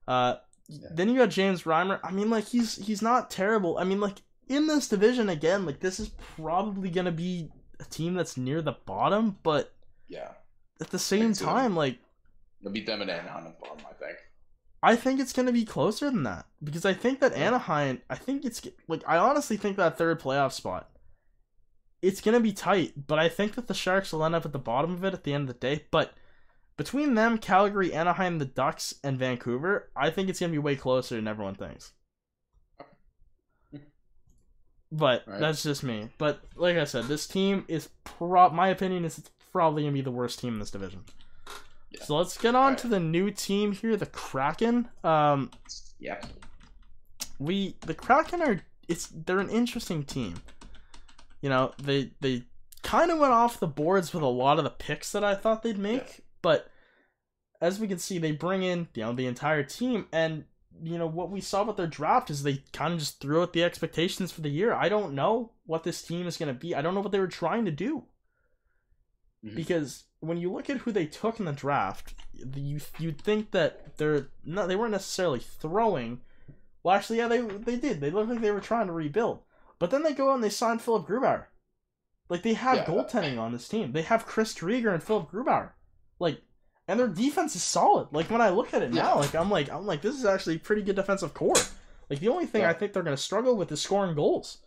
Uh,
Yeah.
Then you got James Reimer. I mean, like he's he's not terrible. I mean, like in this division again, like this is probably gonna be a team that's near the bottom, but
yeah,
at the same time, like
they'll beat them in Anaheim bottom, I think.
I think it's going to be closer than that because I think that Anaheim, I think it's like I honestly think that third playoff spot it's going to be tight, but I think that the Sharks will end up at the bottom of it at the end of the day, but between them, Calgary, Anaheim, the Ducks, and Vancouver, I think it's going to be way closer than everyone thinks. But
Right.
that's just me. But like I said, this team is pro my opinion is it's probably to be the worst team in this division.
Yeah.
So let's get on
Alright.
to the new team here, the Kraken. Um
Yeah,
we the Kraken are it's they're an interesting team. You know, they they kind of went off the boards with a lot of the picks that I thought they'd make,
Yeah.
but as we can see, they bring in you know the entire team, and you know what we saw with their draft is they kind of just threw out the expectations for the year. I don't know what this team is going to be. I don't know what they were trying to do
Mhm.
because when you look at who they took in the draft, you you'd think that they're no, they weren't necessarily throwing. Well, actually, yeah, they they did. They looked like they were trying to rebuild, but then they go out and they sign Philip Grubauer. Like they have
Yeah.
goaltending on this team. They have Chris Driedger and Philip Grubauer. Like, and their defense is solid. Like when I look at it now,
Yeah.
like I'm like I'm like this is actually pretty good defensive core. Like the only thing
Yeah.
I think they're going to struggle with is scoring goals.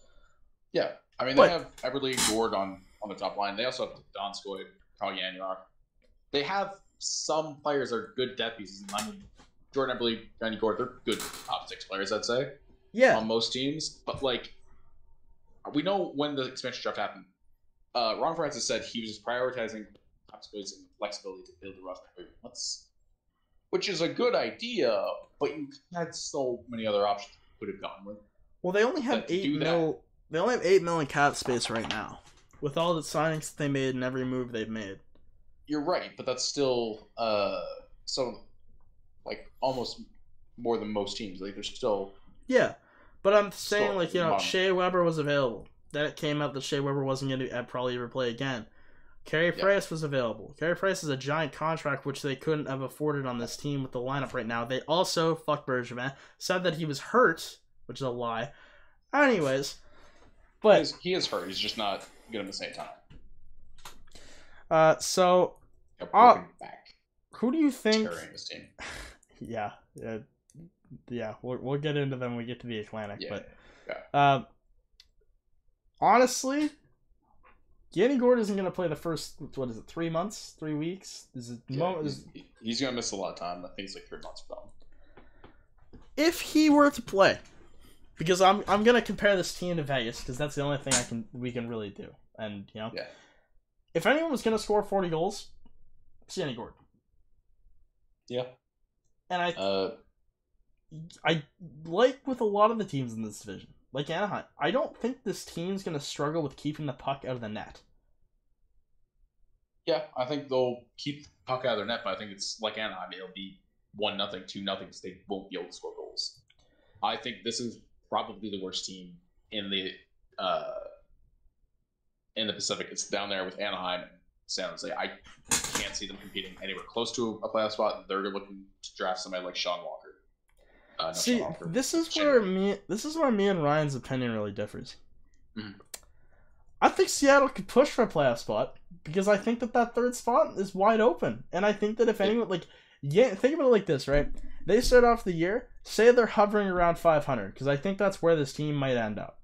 yeah. I mean,
But-
they have Everly Gourde on on the top line. They also have Donskoi, Kyle Yanmark. they have some players that are good depth pieces. I mean, Jordan Eberle, Yanni Gourde, they're good top six players, I'd say,
Yeah,
on most teams. But like, we know when the expansion draft happened. Uh, Ron Francis said he was just prioritizing top skills and flexibility to build the roster. Let's, which is a good idea, but you had so many other options you could have gone with.
well, they only have eight
do that-
mil. They only have eight million cap space right now, with all the signings that they made and every move they've made.
You're right, but that's still uh so like almost more than most teams. Like they're still
Yeah, but I'm saying
Still,
like you know
mom.
Shea Weber was available. Then it came out that Shea Weber wasn't going to probably ever play again. Carey
Yeah.
Price was available. Carey Price is a giant contract which they couldn't have afforded on this team with the lineup right now. They also fuck Bergevin said that he was hurt, which is a lie. Anyways,
he
but
is, he is hurt. He's just not good at the same time.
uh, so Ah.
back
who do you think?
carrying this team.
Yeah, uh, yeah, we'll we'll get into them when we get to the Atlantic,
Yeah.
but. Um, honestly, Yanni Gourde isn't going to play the first what is it three months, three weeks? Is it
Yeah,
mo-
he's, he's gonna miss a lot of time. I think it's like three months from.
if he were to play? Because I'm I'm going to compare this team to Vegas because that's the only thing I can we can really do, and you know,
Yeah.
if anyone was going to score forty goals, it's Yanni Gourde,
Yeah.
and I
Uh,
I like with a lot of the teams in this division, like Anaheim. I don't think this team's going to struggle with keeping the puck out of the net.
yeah, I think they'll keep the puck out of their net, but I think it's like Anaheim. It'll be one nothing, two nothing. They won't be able to score goals. I think this is probably the worst team in the uh, in the Pacific. It's down there with Anaheim and San Jose. I can't see them competing anywhere close to a playoff spot. They're looking to draft somebody like Sean Walker. Uh,
See,
Sean Walker.
this is where me this is where me and Ryan's opinion really differs.
Mhm.
I think Seattle could push for a playoff spot because I think that that third spot is wide open, and I think that if anyone like yeah, think about it like this, right? They start off the year, say they're hovering around 500 because I think that's where this team might end up.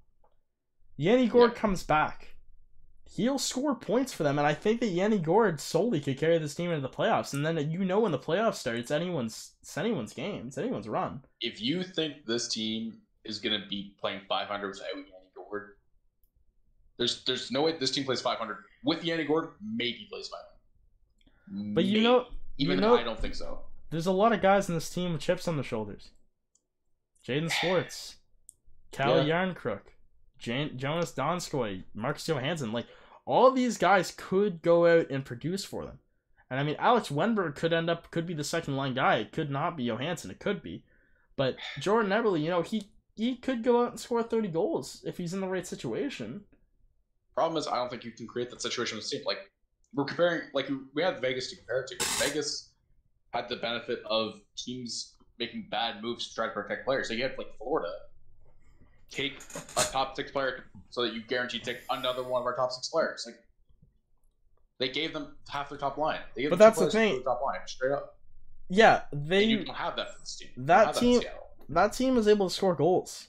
Yanni Gourde
Yeah.
comes back. He'll score points for them, and I think that Yanni Gourde solely could carry this team into the playoffs. And then uh, you know when the playoffs start, it's anyone's it's anyone's game, it's anyone's run.
if you think this team is going to be playing 500 without Yanni Gourde, there's there's no way this team plays 500 with Yanni Gourde. Maybe plays 500.
But you
Maybe.
know,
even
you know-
I don't think so.
there's a lot of guys in this team with chips on their shoulders. Jaden Schwartz, Cal
Yeah.
Jarnkrok, Jan- Jonas Donskoi, Marcus Johansson. Like, all these guys could go out and produce for them. And I mean, Alex Wennberg could end up, could be the second line guy. It could not be Johansson. It could be. But Jordan Eberle, you know, he, he could go out and score 30 goals if he's in the right situation.
Problem is, I don't think you can create that situation with team. Like we're comparing, like we had Vegas to compare it to. Vegas had the benefit of teams making bad moves to try to protect players. So you had like Florida take a top six player so that you guarantee take another one of our top six players. Like they gave them half their top line. They gave
But that's the thing.
top line straight up.
Yeah,
And
they
you don't have that for this team.
That team- that team is able to score goals.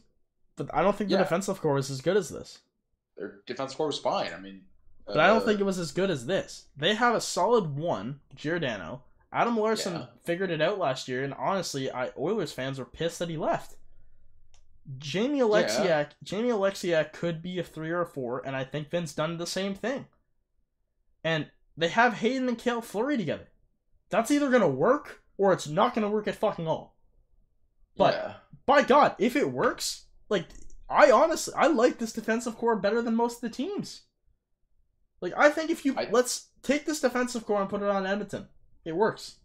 But I don't think the
Yeah.
defensive core is as good as this.
their defense core was fine. I mean,
But I don't
uh,
think it was as good as this. They have a solid one, Giordano. Adam Larsson
Yeah.
figured it out last year, and honestly, I Oilers fans were pissed that he left. Jamie Oleksiak, Jamie Oleksiak could be a three or a four, and I think Vince Dunn the same thing. And they have Hayden and Cale Fleury together. That's either gonna work or it's not gonna work at fucking all. But
yeah.
by God, if it works, like I honestly I like this defensive core better than most of the teams. Like I think if you
I-
let's take this defensive core and put it on Edmonton, it works.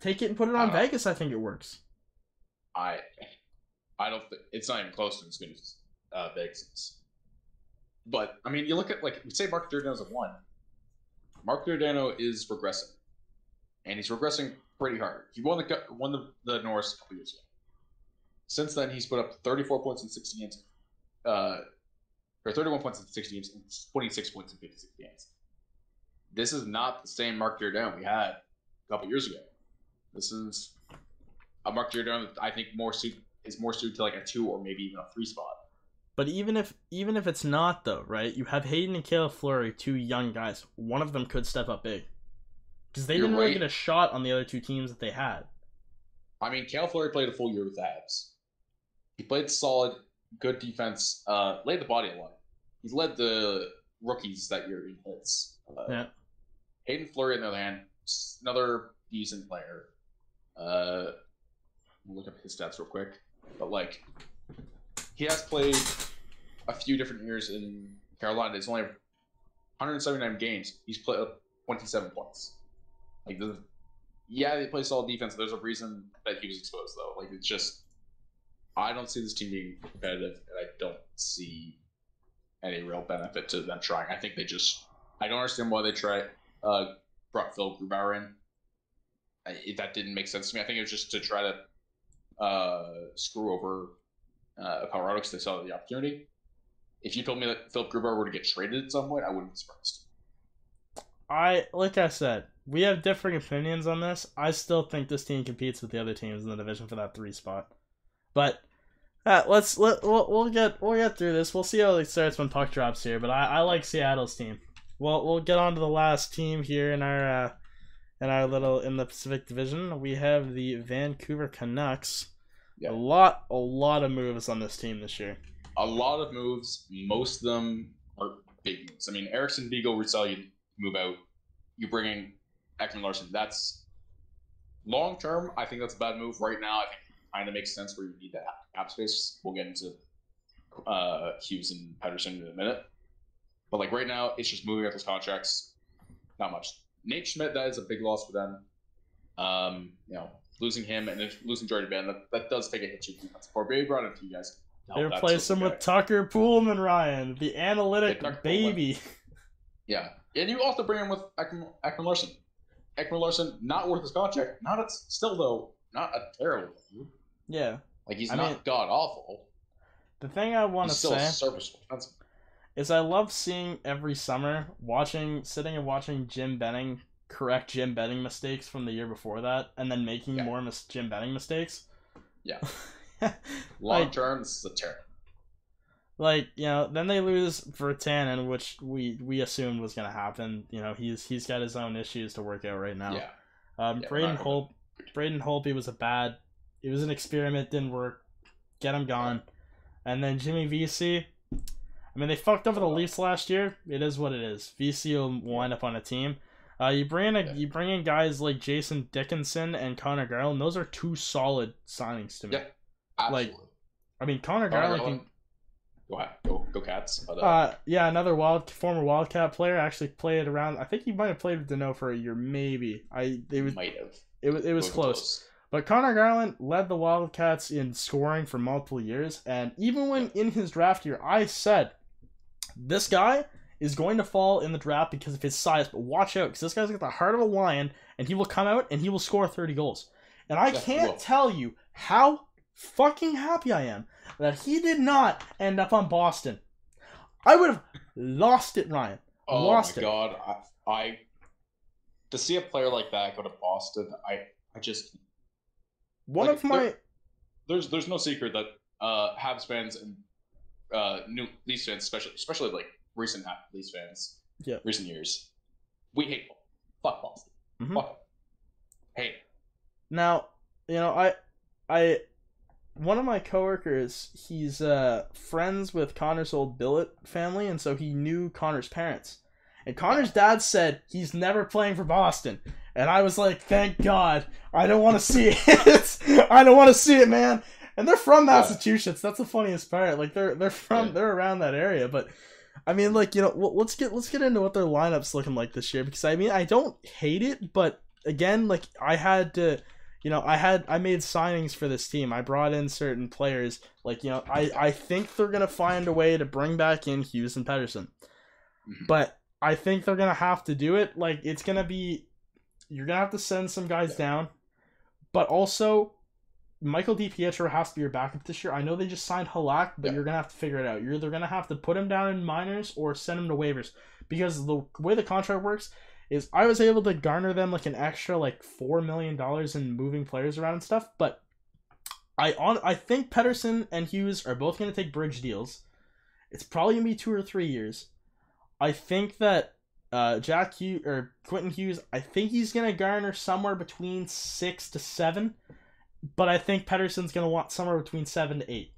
Take it and put it on
Uh,
Vegas, I think it works.
I I don't think it's not even close to as good as uh, Vegas. But I mean, you look at like we say Mark Giordano's a one. Mark Giordano is regressing, and he's regressing pretty hard. He won the won the, the Norris a couple years ago. Since then, he's put up 34 points in 60 games, uh, or 31 points in 60 games, and 26 points in 56 games. This is not the same Mark Giordano we had a couple years ago. This is a Mark Giordano that I think more suit is more suited to like a two or maybe even a three spot.
But even if even if it's not though, right? You have Hayden and Caleb Fleury, two young guys. One of them could step up big. because they
You're
didn't really get a shot on the other two teams that they had.
I mean, Cal Fleury played a full year with the Habs. He played solid, good defense, uh, laid the body a lot. He's led the rookies that year in hits. Uh,
Yeah.
Hayden Fleury, on the other hand, another decent player. Uh, look up his stats real quick, but like, he has played a few different years in Carolina. It's only 179 games. He's played 27 points. Like, the, yeah, they play solid defense. There's a reason that he was exposed, though. Like, it's just, I don't see this team being competitive, and I don't see any real benefit to them trying. I think they just, I don't understand why they try uh, brought Phil Grubauer in. I, that didn't make sense to me. I think it was just to try to uh, screw over uh, Colorado because they saw the opportunity. If you told me that Philip Grubauer were to get traded at some point, I wouldn't be surprised.
I like I said, we have differing opinions on this. I still think this team competes with the other teams in the division for that three spot. But uh, let's let we'll, we'll get we'll get through this. We'll see how it starts when puck drops here. But I, I like Seattle's team. Well, we'll get on to the last team here in our uh, in our little in the Pacific Division. We have the Vancouver Canucks.
Yeah.
A lot a lot of moves on this team this year.
A lot of moves, most of them are big moves. I mean, Eriksson, Beagle, Roussel, you move out. You bring in Ekman Larsson. That's long term. I think that's a bad move. Right now, I think it kind of makes sense where you need that cap space. We'll get into uh, Hughes and Pettersson in a minute. But like right now, it's just moving out those contracts. Not much. Nate Schmidt, that is a big loss for them. Um, you know, losing him and losing Jordie Benn, that, that does take a hit to your defense. Corby brought it to you guys.
They replace him with. Tucker Poolman, Ryan, the analytic
Yeah,
baby.
Yeah, and you also bring him with Ekman, Ekman Larsson. Ekman Larsson, not worth his contract. Not a, still though, not a terrible. move.
Yeah.
Like he's
I
not god awful.
The thing I want to say
serviceable. That's
is I love seeing every summer watching, sitting and watching Jim Benning correct Jim Benning mistakes from the year before that, and then making
Yeah.
more mis- Jim Benning mistakes.
Yeah.
like,
long term. This is a terrible.
like you know, then they lose Virtanen, which we we assumed was gonna happen. You know, he's he's got his own issues to work out right now.
Yeah,
Um,
Yeah,
Braden. Hope, Braden Holtby was a bad. It was an experiment, didn't work. Get him gone, and then Jimmy Vesey. I mean, they fucked over the Leafs last year. It is what it is. Vesey will wind up on a team. Uh, you bring in a, you bring in guys like Jason Dickinson and Conor Garland. Those are two solid signings to me.
Yeah. absolutely.
Like, I mean, Conor
Conor
Garland can.
Go ahead, go go Cats. But, uh,
Uh, yeah, another wild former Wildcat player actually played around. I think he might have played with Dano for a year, maybe. I it was
might have.
it was it was
Wasn't
close. But Conor Garland led the Wildcats in scoring for multiple years, and even when in his draft year, I said this guy is going to fall in the draft because of his size. But watch out, because this guy's got the heart of a lion, and he will come out and he will score thirty goals. And I can't
will.
tell you how fucking happy I am that he did not end up on Boston. I would have lost it, Ryan.
Oh
Lost
my
it.
god, I, I to see a player like that go to Boston, I I just
One
Like,
of my
there's there's no secret that uh Habs fans and uh new Leafs fans, especially especially like recent Ha- Leafs fans,
Yeah.
recent years, we hate Boston. Fuck Boston.
Mhm.
Fuck 'em. Hate 'em.
Now, you know, I, I, one of my coworkers, he's uh friends with Conor's old billet family, and so he knew Conor's parents. And Conor's dad said he's never playing for Boston, and I was like, thank God, I don't want to see it. I don't want to see it, man. And they're from
Yeah.
Massachusetts. That's the funniest part. Like they're they're from
Yeah.
they're around that area, but. I mean, like you know, let's get let's get into what their lineups looking like this year because I mean, I don't hate it, but again, like I had to, you know, I had I made signings for this team. I brought in certain players. Like you know, I I think they're gonna find a way to bring back in Hughes and Pettersson,
Mhm.
but I think they're gonna have to do it. Like it's gonna be, you're gonna have to send some guys
Yeah.
down, but also. Michael DiPietro has to be your backup this year. I know they just signed Halak, but
Yeah.
you're gonna have to figure it out. You're either gonna have to put him down in minors or send him to waivers because the way the contract works is I was able to garner them like an extra like four million dollars in moving players around and stuff, but I on I think Pettersson and Hughes are both gonna take bridge deals. It's probably gonna be two or three years. I think that uh, Jack Hughes or Quentin Hughes, I think he's gonna garner somewhere between six to seven, but I think Pettersson's gonna want somewhere between seven to eight.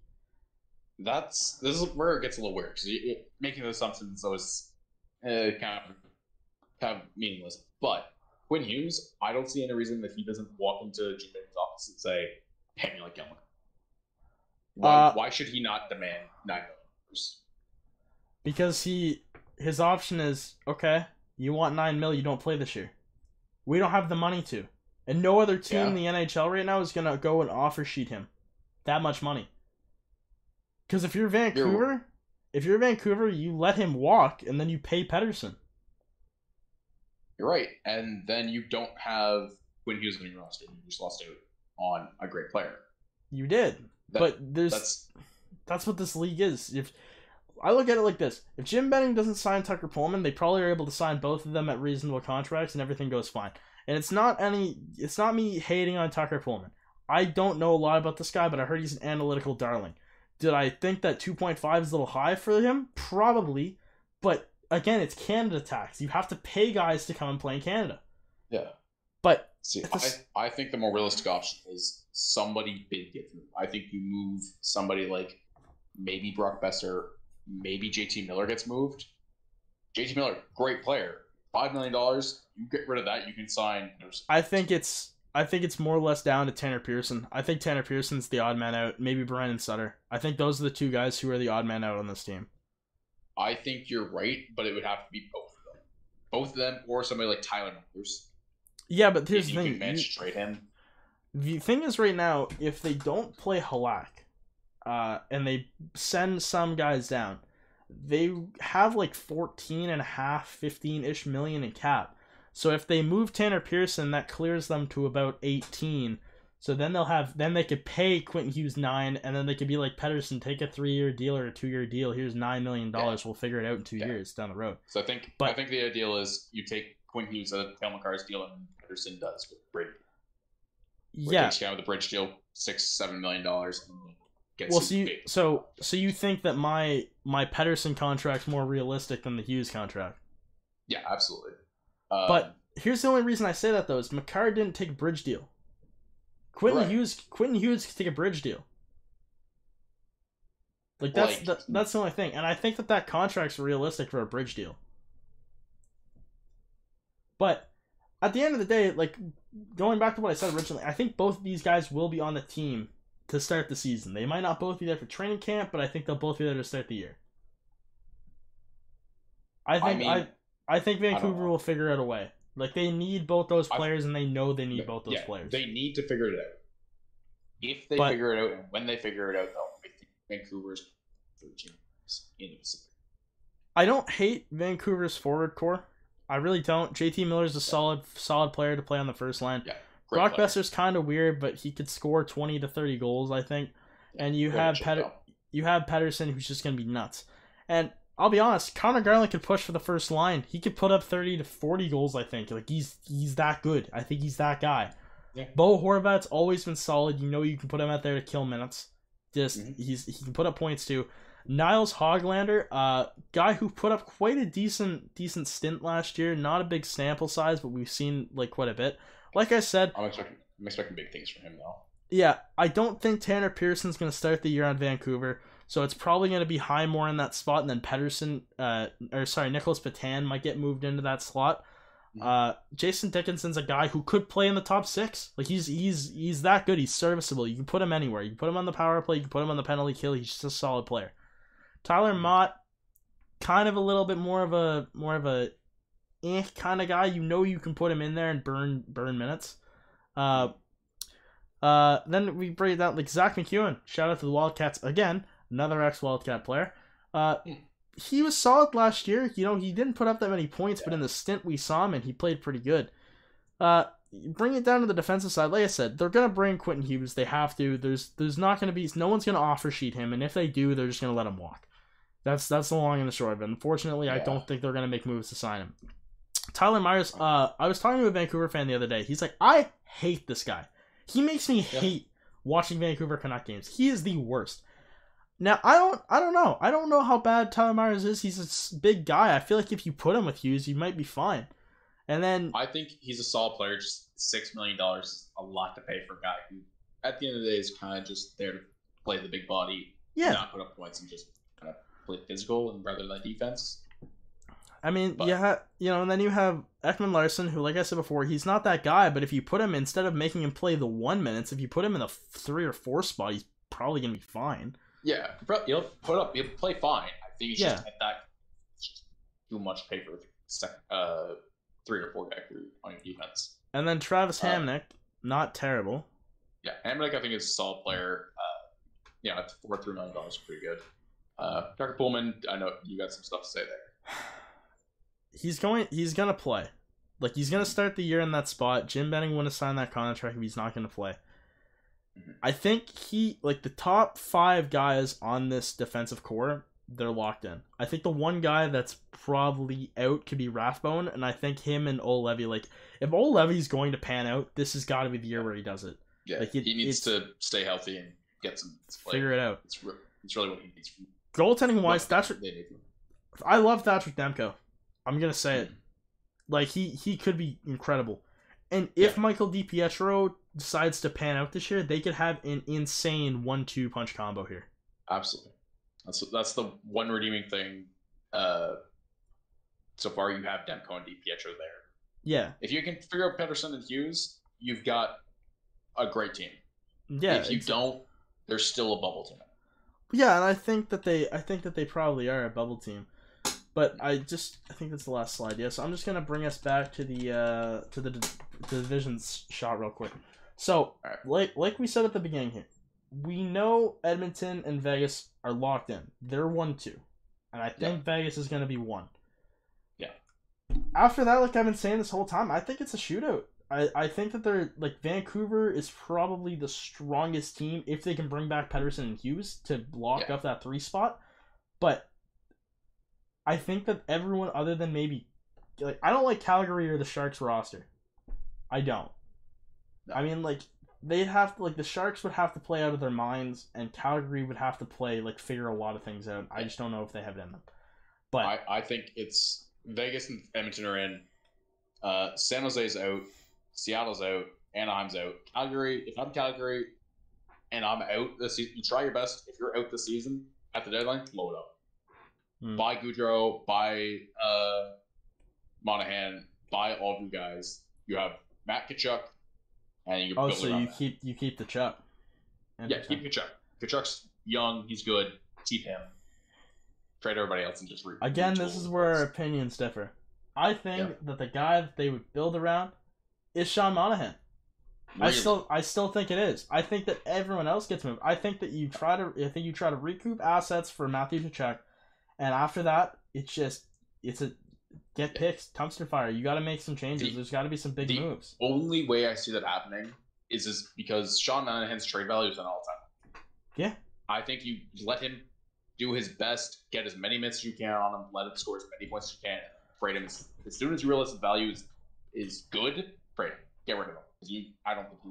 That's this is where it gets a little weird because making those assumptions is uh, kind of kind of meaningless. But Quinn Hughes, I don't see any reason that he doesn't walk into Bennington's office and say, "Pay me like Gilmore." Why,
Uh,
why should he not demand nine million dollars?
because he his option is okay. You want nine mil, you don't play this year. We don't have the money to, and no other team in the NHL right now is gonna go and offer sheet him that much money. Because if you're Vancouver, if you're Vancouver, you let him walk, and then you pay Pettersson.
You're right, and then you don't have Quinn Hughes on your roster. You just lost out on a great player.
You did,
That-
but there's
That's
that's what this league is. If I look at it like this, if Jim Benning doesn't sign Tucker Poolman, they probably are able to sign both of them at reasonable contracts and everything goes fine. And it's not any it's not me hating on Tucker Poolman. I don't know a lot about this guy, but I heard he's an analytical darling. Did I think that 2.5 is a little high for him? Probably. But again, it's Canada tax. You have to pay guys to come and play in Canada.
yeah.
But
See,
I a s-
I, I think the more realistic option is somebody big gets moved. I think you move somebody like maybe Brock Boeser, maybe JT Miller gets moved. JT Miller, great player. Five million dollars, you get rid of that, you can sign.
I think it's I think it's more or less down to Tanner Pearson. I think Tanner Pearson's the odd man out. Maybe Brandon Sutter. I think those are the two guys who are the odd man out on this team.
I think you're right, but it would have to be both of them, both of them, or somebody like Tyler Myers.
Yeah, but here's the thing. You-
trade him.
the thing is right now, if they don't play Halak, uh, and they send some guys down, they have like 14 and a half, 15-ish million in cap. So if they move Tanner Pearson, that clears them to about 18. So then they'll have then they could pay Quentin Hughes nine, and then they could be like Pettersson, take a three year deal or a two year deal. Here's nine million dollars. We'll figure it out in two
Yeah.
years down the road.
So I think
But-
I think the ideal is you take Quentin Hughes out of Cale Makar's deal and Pettersson does with Brady. Where
Yeah.
Takes you out with the bridge deal, six, seven million dollars. and gets
Well, so you,
big.
so so you think that my my Pettersson contract's more realistic than the Hughes contract?
Yeah, absolutely. Um,
But here's the only reason I say that though is Makar didn't take a bridge deal. Quentin
Right.
Hughes Quentin Hughes could take a bridge deal. Like that's
Like-
the, that's the only thing, and I think that that contract's realistic for a bridge deal. But at the end of the day, like going back to what I said originally, I think both of these guys will be on the team to start the season. They might not both be there for training camp, but I think they'll both be there to start the year. I
I
think
mean,
I I think Vancouver
know.
will figure out a way. Like they need both those
I-
players, and they know they need both those
yeah,
players.
They need to figure it out. If they
But-
figure it out, and when they figure it out, though, I think Vancouver's third in the Pacific.
I don't hate Vancouver's forward core. I really don't. JT Miller's a solid solid player to play on the first line.
Yeah,
Brock
player.
Boeser's kind of weird, but he could score twenty to thirty goals, I think. And you have Pet- you have Pettersson, who's just gonna be nuts. And I'll be honest, Conor Garland could push for the first line. He could put up thirty to forty goals. I think. Like he's he's that good. I think he's that guy.
Yeah.
Bo Horvat's always been solid. You know you can put him out there to kill minutes. Just
Mhm.
he's he can put up points too. Niles Hoglander, uh, guy who put up quite a decent decent stint last year. Not a big sample size, but we've seen like quite a bit. Like I said,
I'm expecting, I'm expecting big things from him though.
yeah, I don't think Tanner Pearson's going to start the year on Vancouver, so it's probably going to be Highmore in that spot, and then Pettersson, uh, or sorry, Nicholas Patan might get moved into that slot.
Mhm.
Uh, Jason Dickinson's a guy who could play in the top six. Like he's he's he's that good. He's serviceable. You can put him anywhere. You can put him on the power play. You can put him on the penalty kill. He's just a solid player. Tyler Motte, kind of a little bit more of a more of a eh kind of guy. You know you can put him in there and burn burn minutes. Uh, uh, then we bring that like Zack MacEwen. Shout out to the Wildcats again, another ex Wildcat player. Uh,
Hmm.
he was solid last year. You know he didn't put up that many points, but in the stint we saw him and he played pretty good. Uh, bring it down to the defensive side. Like I said, they're gonna bring Quentin Hughes. They have to. There's there's not gonna be no one's gonna offer sheet him, and if they do, they're just gonna let him walk. That's that's the long and the short of it. Unfortunately, I don't think they're gonna make moves to sign him. Tyler Myers, uh, I was talking to a Vancouver fan the other day. He's like, I hate this guy. He makes me
Yeah.
hate watching Vancouver Canuck games. He is the worst. Now I don't I don't know. I don't know how bad Tyler Myers is. He's a big guy. I feel like if you put him with Hughes, you might be fine. And then
I think he's a solid player. Just six million dollars is a lot to pay for a guy who, at the end of the day, is kind of just there to play the big body,
yeah,
not put up points, and just kind of play physical and rather than defense.
I mean,
But-
yeah, you know, and then you have Ekman-Larsson, who, like I said before, he's not that guy. But if you put him instead of making him play the one minutes, if you put him in the three or four spot, he's probably gonna be fine.
Yeah, he'll put up, you'll play fine. I think he's just
Yeah.
at that just too much paper. pay for a sec, uh, three or four guy crew on your defense.
And then Travis
Uh,
Hamonic, not terrible.
Yeah, Hamonic I think is a solid player. Uh, yeah, it's four three million dollars, is pretty good. Uh, Tucker Poolman, I know you got some stuff to say there.
He's going. He's gonna play. Like he's gonna start the year in that spot. Jim Benning wouldn't signed that contract if he's not gonna play.
Mhm.
I think he like the top five guys on this defensive core. They're locked in. I think the one guy that's probably out could be Rathbone, and I think him and Juolevi. Like if Juolevi's going to pan out, this has got to be the year where he does it.
Yeah,
Like, it-
he needs to stay healthy and get some play.
Figure it out.
It's, re- it's really what he needs.
Goaltending wise,
what
Thatcher. I love Thatcher Demko. I'm gonna say it. Like he he could be incredible. And if
Yeah.
Michael DiPietro decides to pan out this year, they could have an insane one-two punch combo here.
Absolutely. That's that's the one redeeming thing. Uh, so far, you have Demko and DiPietro there.
Yeah,
If you can figure out Pettersson and Hughes, you've got a great team.
yeah,
if you don't, there's still a bubble team.
yeah. And I think that they, I think that they probably are a bubble team. But I just, I think that's the last slide. Yeah, so I'm just gonna bring us back to the uh to the, to the divisions shot real quick. So, like like we said at the beginning here, we know Edmonton and Vegas are locked in. They're one two, and I think Vegas is gonna be one.
Yeah.
After that, like I've been saying this whole time, I think it's a shootout. I, I think that they're like Vancouver is probably the strongest team if they can bring back Pettersson and Hughes to lock
Yeah.
up that three spot. But I think that everyone other than maybe like I don't like Calgary or the Sharks roster. I don't. I mean like they'd have to like the Sharks would have to play out of their minds and Calgary would have to play like figure a lot of things out. I just don't know if they have it in them. But
I, I think it's Vegas and Edmonton are in. Uh, San Jose's out. Seattle's out. Anaheim's out. Calgary. If I'm Calgary, and I'm out this season, you try your best. If you're out this season at the deadline, load up.
Hmm.
Buy Gaudreau. Buy uh, Monahan. Buy all of you guys. You have Matt Tkachuk, and you
oh so you
that.
keep you keep the Chuck.
Yeah, keep Tkachuk. Tkachuk's young. He's good. Keep him. Trade everybody else and just re-
Again, this is where our opinions differ. I think
Yeah.
that the guy that they would build around is Sean Monahan. I still, I still think it is. I think that everyone else gets moved. I think that you try to, I think you try to recoup assets for Matthew Tkachuk, and after that, it's just, it's a get picks, dumpster fire. You got to make some changes.
The-
There's got to be some big
the-
moves.
only way I see that happening is is because Sean Monahan's trade value is an all time.
Yeah.
I think you let him do his best, get as many minutes as you can on him, let him score as many points as you can, trade him as, as soon as you realize the value is, is good, trade him. Get rid of him. You, I don't think he.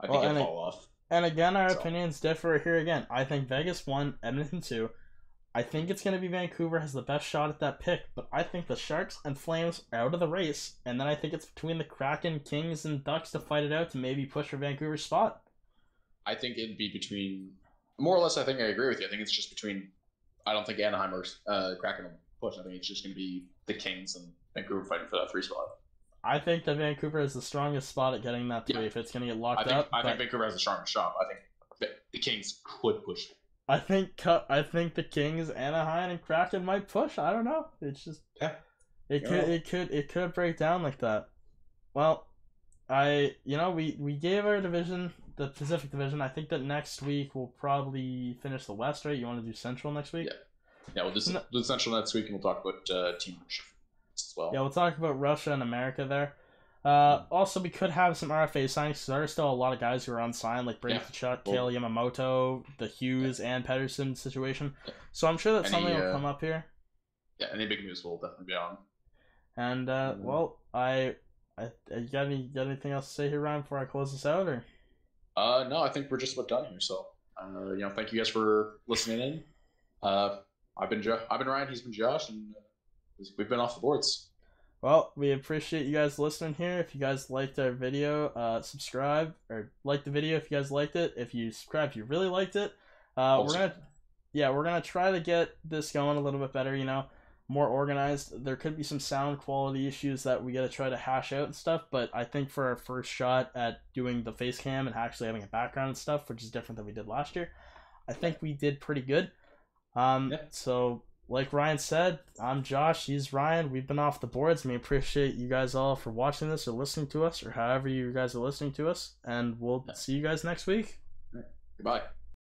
I think
Well,
he'll fall off.
And again, our
So-
opinions differ here again. I think Vegas won, Edmonton two. I think it's going to be Vancouver has the best shot at that pick, but I think the Sharks and Flames are out of the race, and then I think it's between the Kraken, Kings, and Ducks to fight it out to maybe push for Vancouver's spot.
I think it'd be between more or less. I think I agree with you. I think it's just between. I don't think Anaheim or uh, Kraken will push. I think it's just going to be the Kings and Vancouver fighting for that three spot.
I think that Vancouver is the strongest spot at getting that three
Yeah.
if it's going to get
I
locked
think
up.
I think Vancouver has the strongest shot. I think the Kings could push.
I think cu- I think the Kings, Anaheim, and Kraken might push. I don't know. It's just
Yeah.
it could it could it could break down like that. Well, I you know we we gave our division the Pacific Division. I think that next week we'll probably finish the West. Right? You want to do Central next week?
Yeah. Yeah, we'll do,
No.
do Central next week, and we'll talk about uh, Team Russia as well.
Yeah, we'll talk about Russia and America there. Uh, also, we could have some RFA signings because there are still a lot of guys who are unsigned, like Brady
Yeah.
Tkachuk,
Well-
Kailer Yamamoto, the Hughes and Pettersson situation. So I'm sure that
Any,
something will
uh,
come up here.
Yeah, any big news will definitely be on.
And uh,
Mhm.
well, I, I, you got any got anything else to say here, Ryan, before I close this out, or
Uh, no, I think we're just about done here. So Uh, you know, thank you guys for listening in. Uh, I've been jo- I've been Ryan. He's been Josh, and uh, we've been off the boards.
Well, we appreciate you guys listening here. If you guys liked our video, uh, subscribe or like the video if you guys liked it. If you subscribe, if you really liked it, uh, we're gonna yeah we're gonna try to get this going a little bit better. You know, more organized. There could be some sound quality issues that we gotta try to hash out and stuff. But I think for our first shot at doing the face cam and actually having a background and stuff, which is different than we did last year, I think we did pretty good. Um,
Yeah.
so like Ryan said, I'm Josh. He's Ryan. We've been off the boards. and We appreciate you guys all for watching this or listening to us or however you guys are listening to us. And we'll see you guys next week.
Goodbye.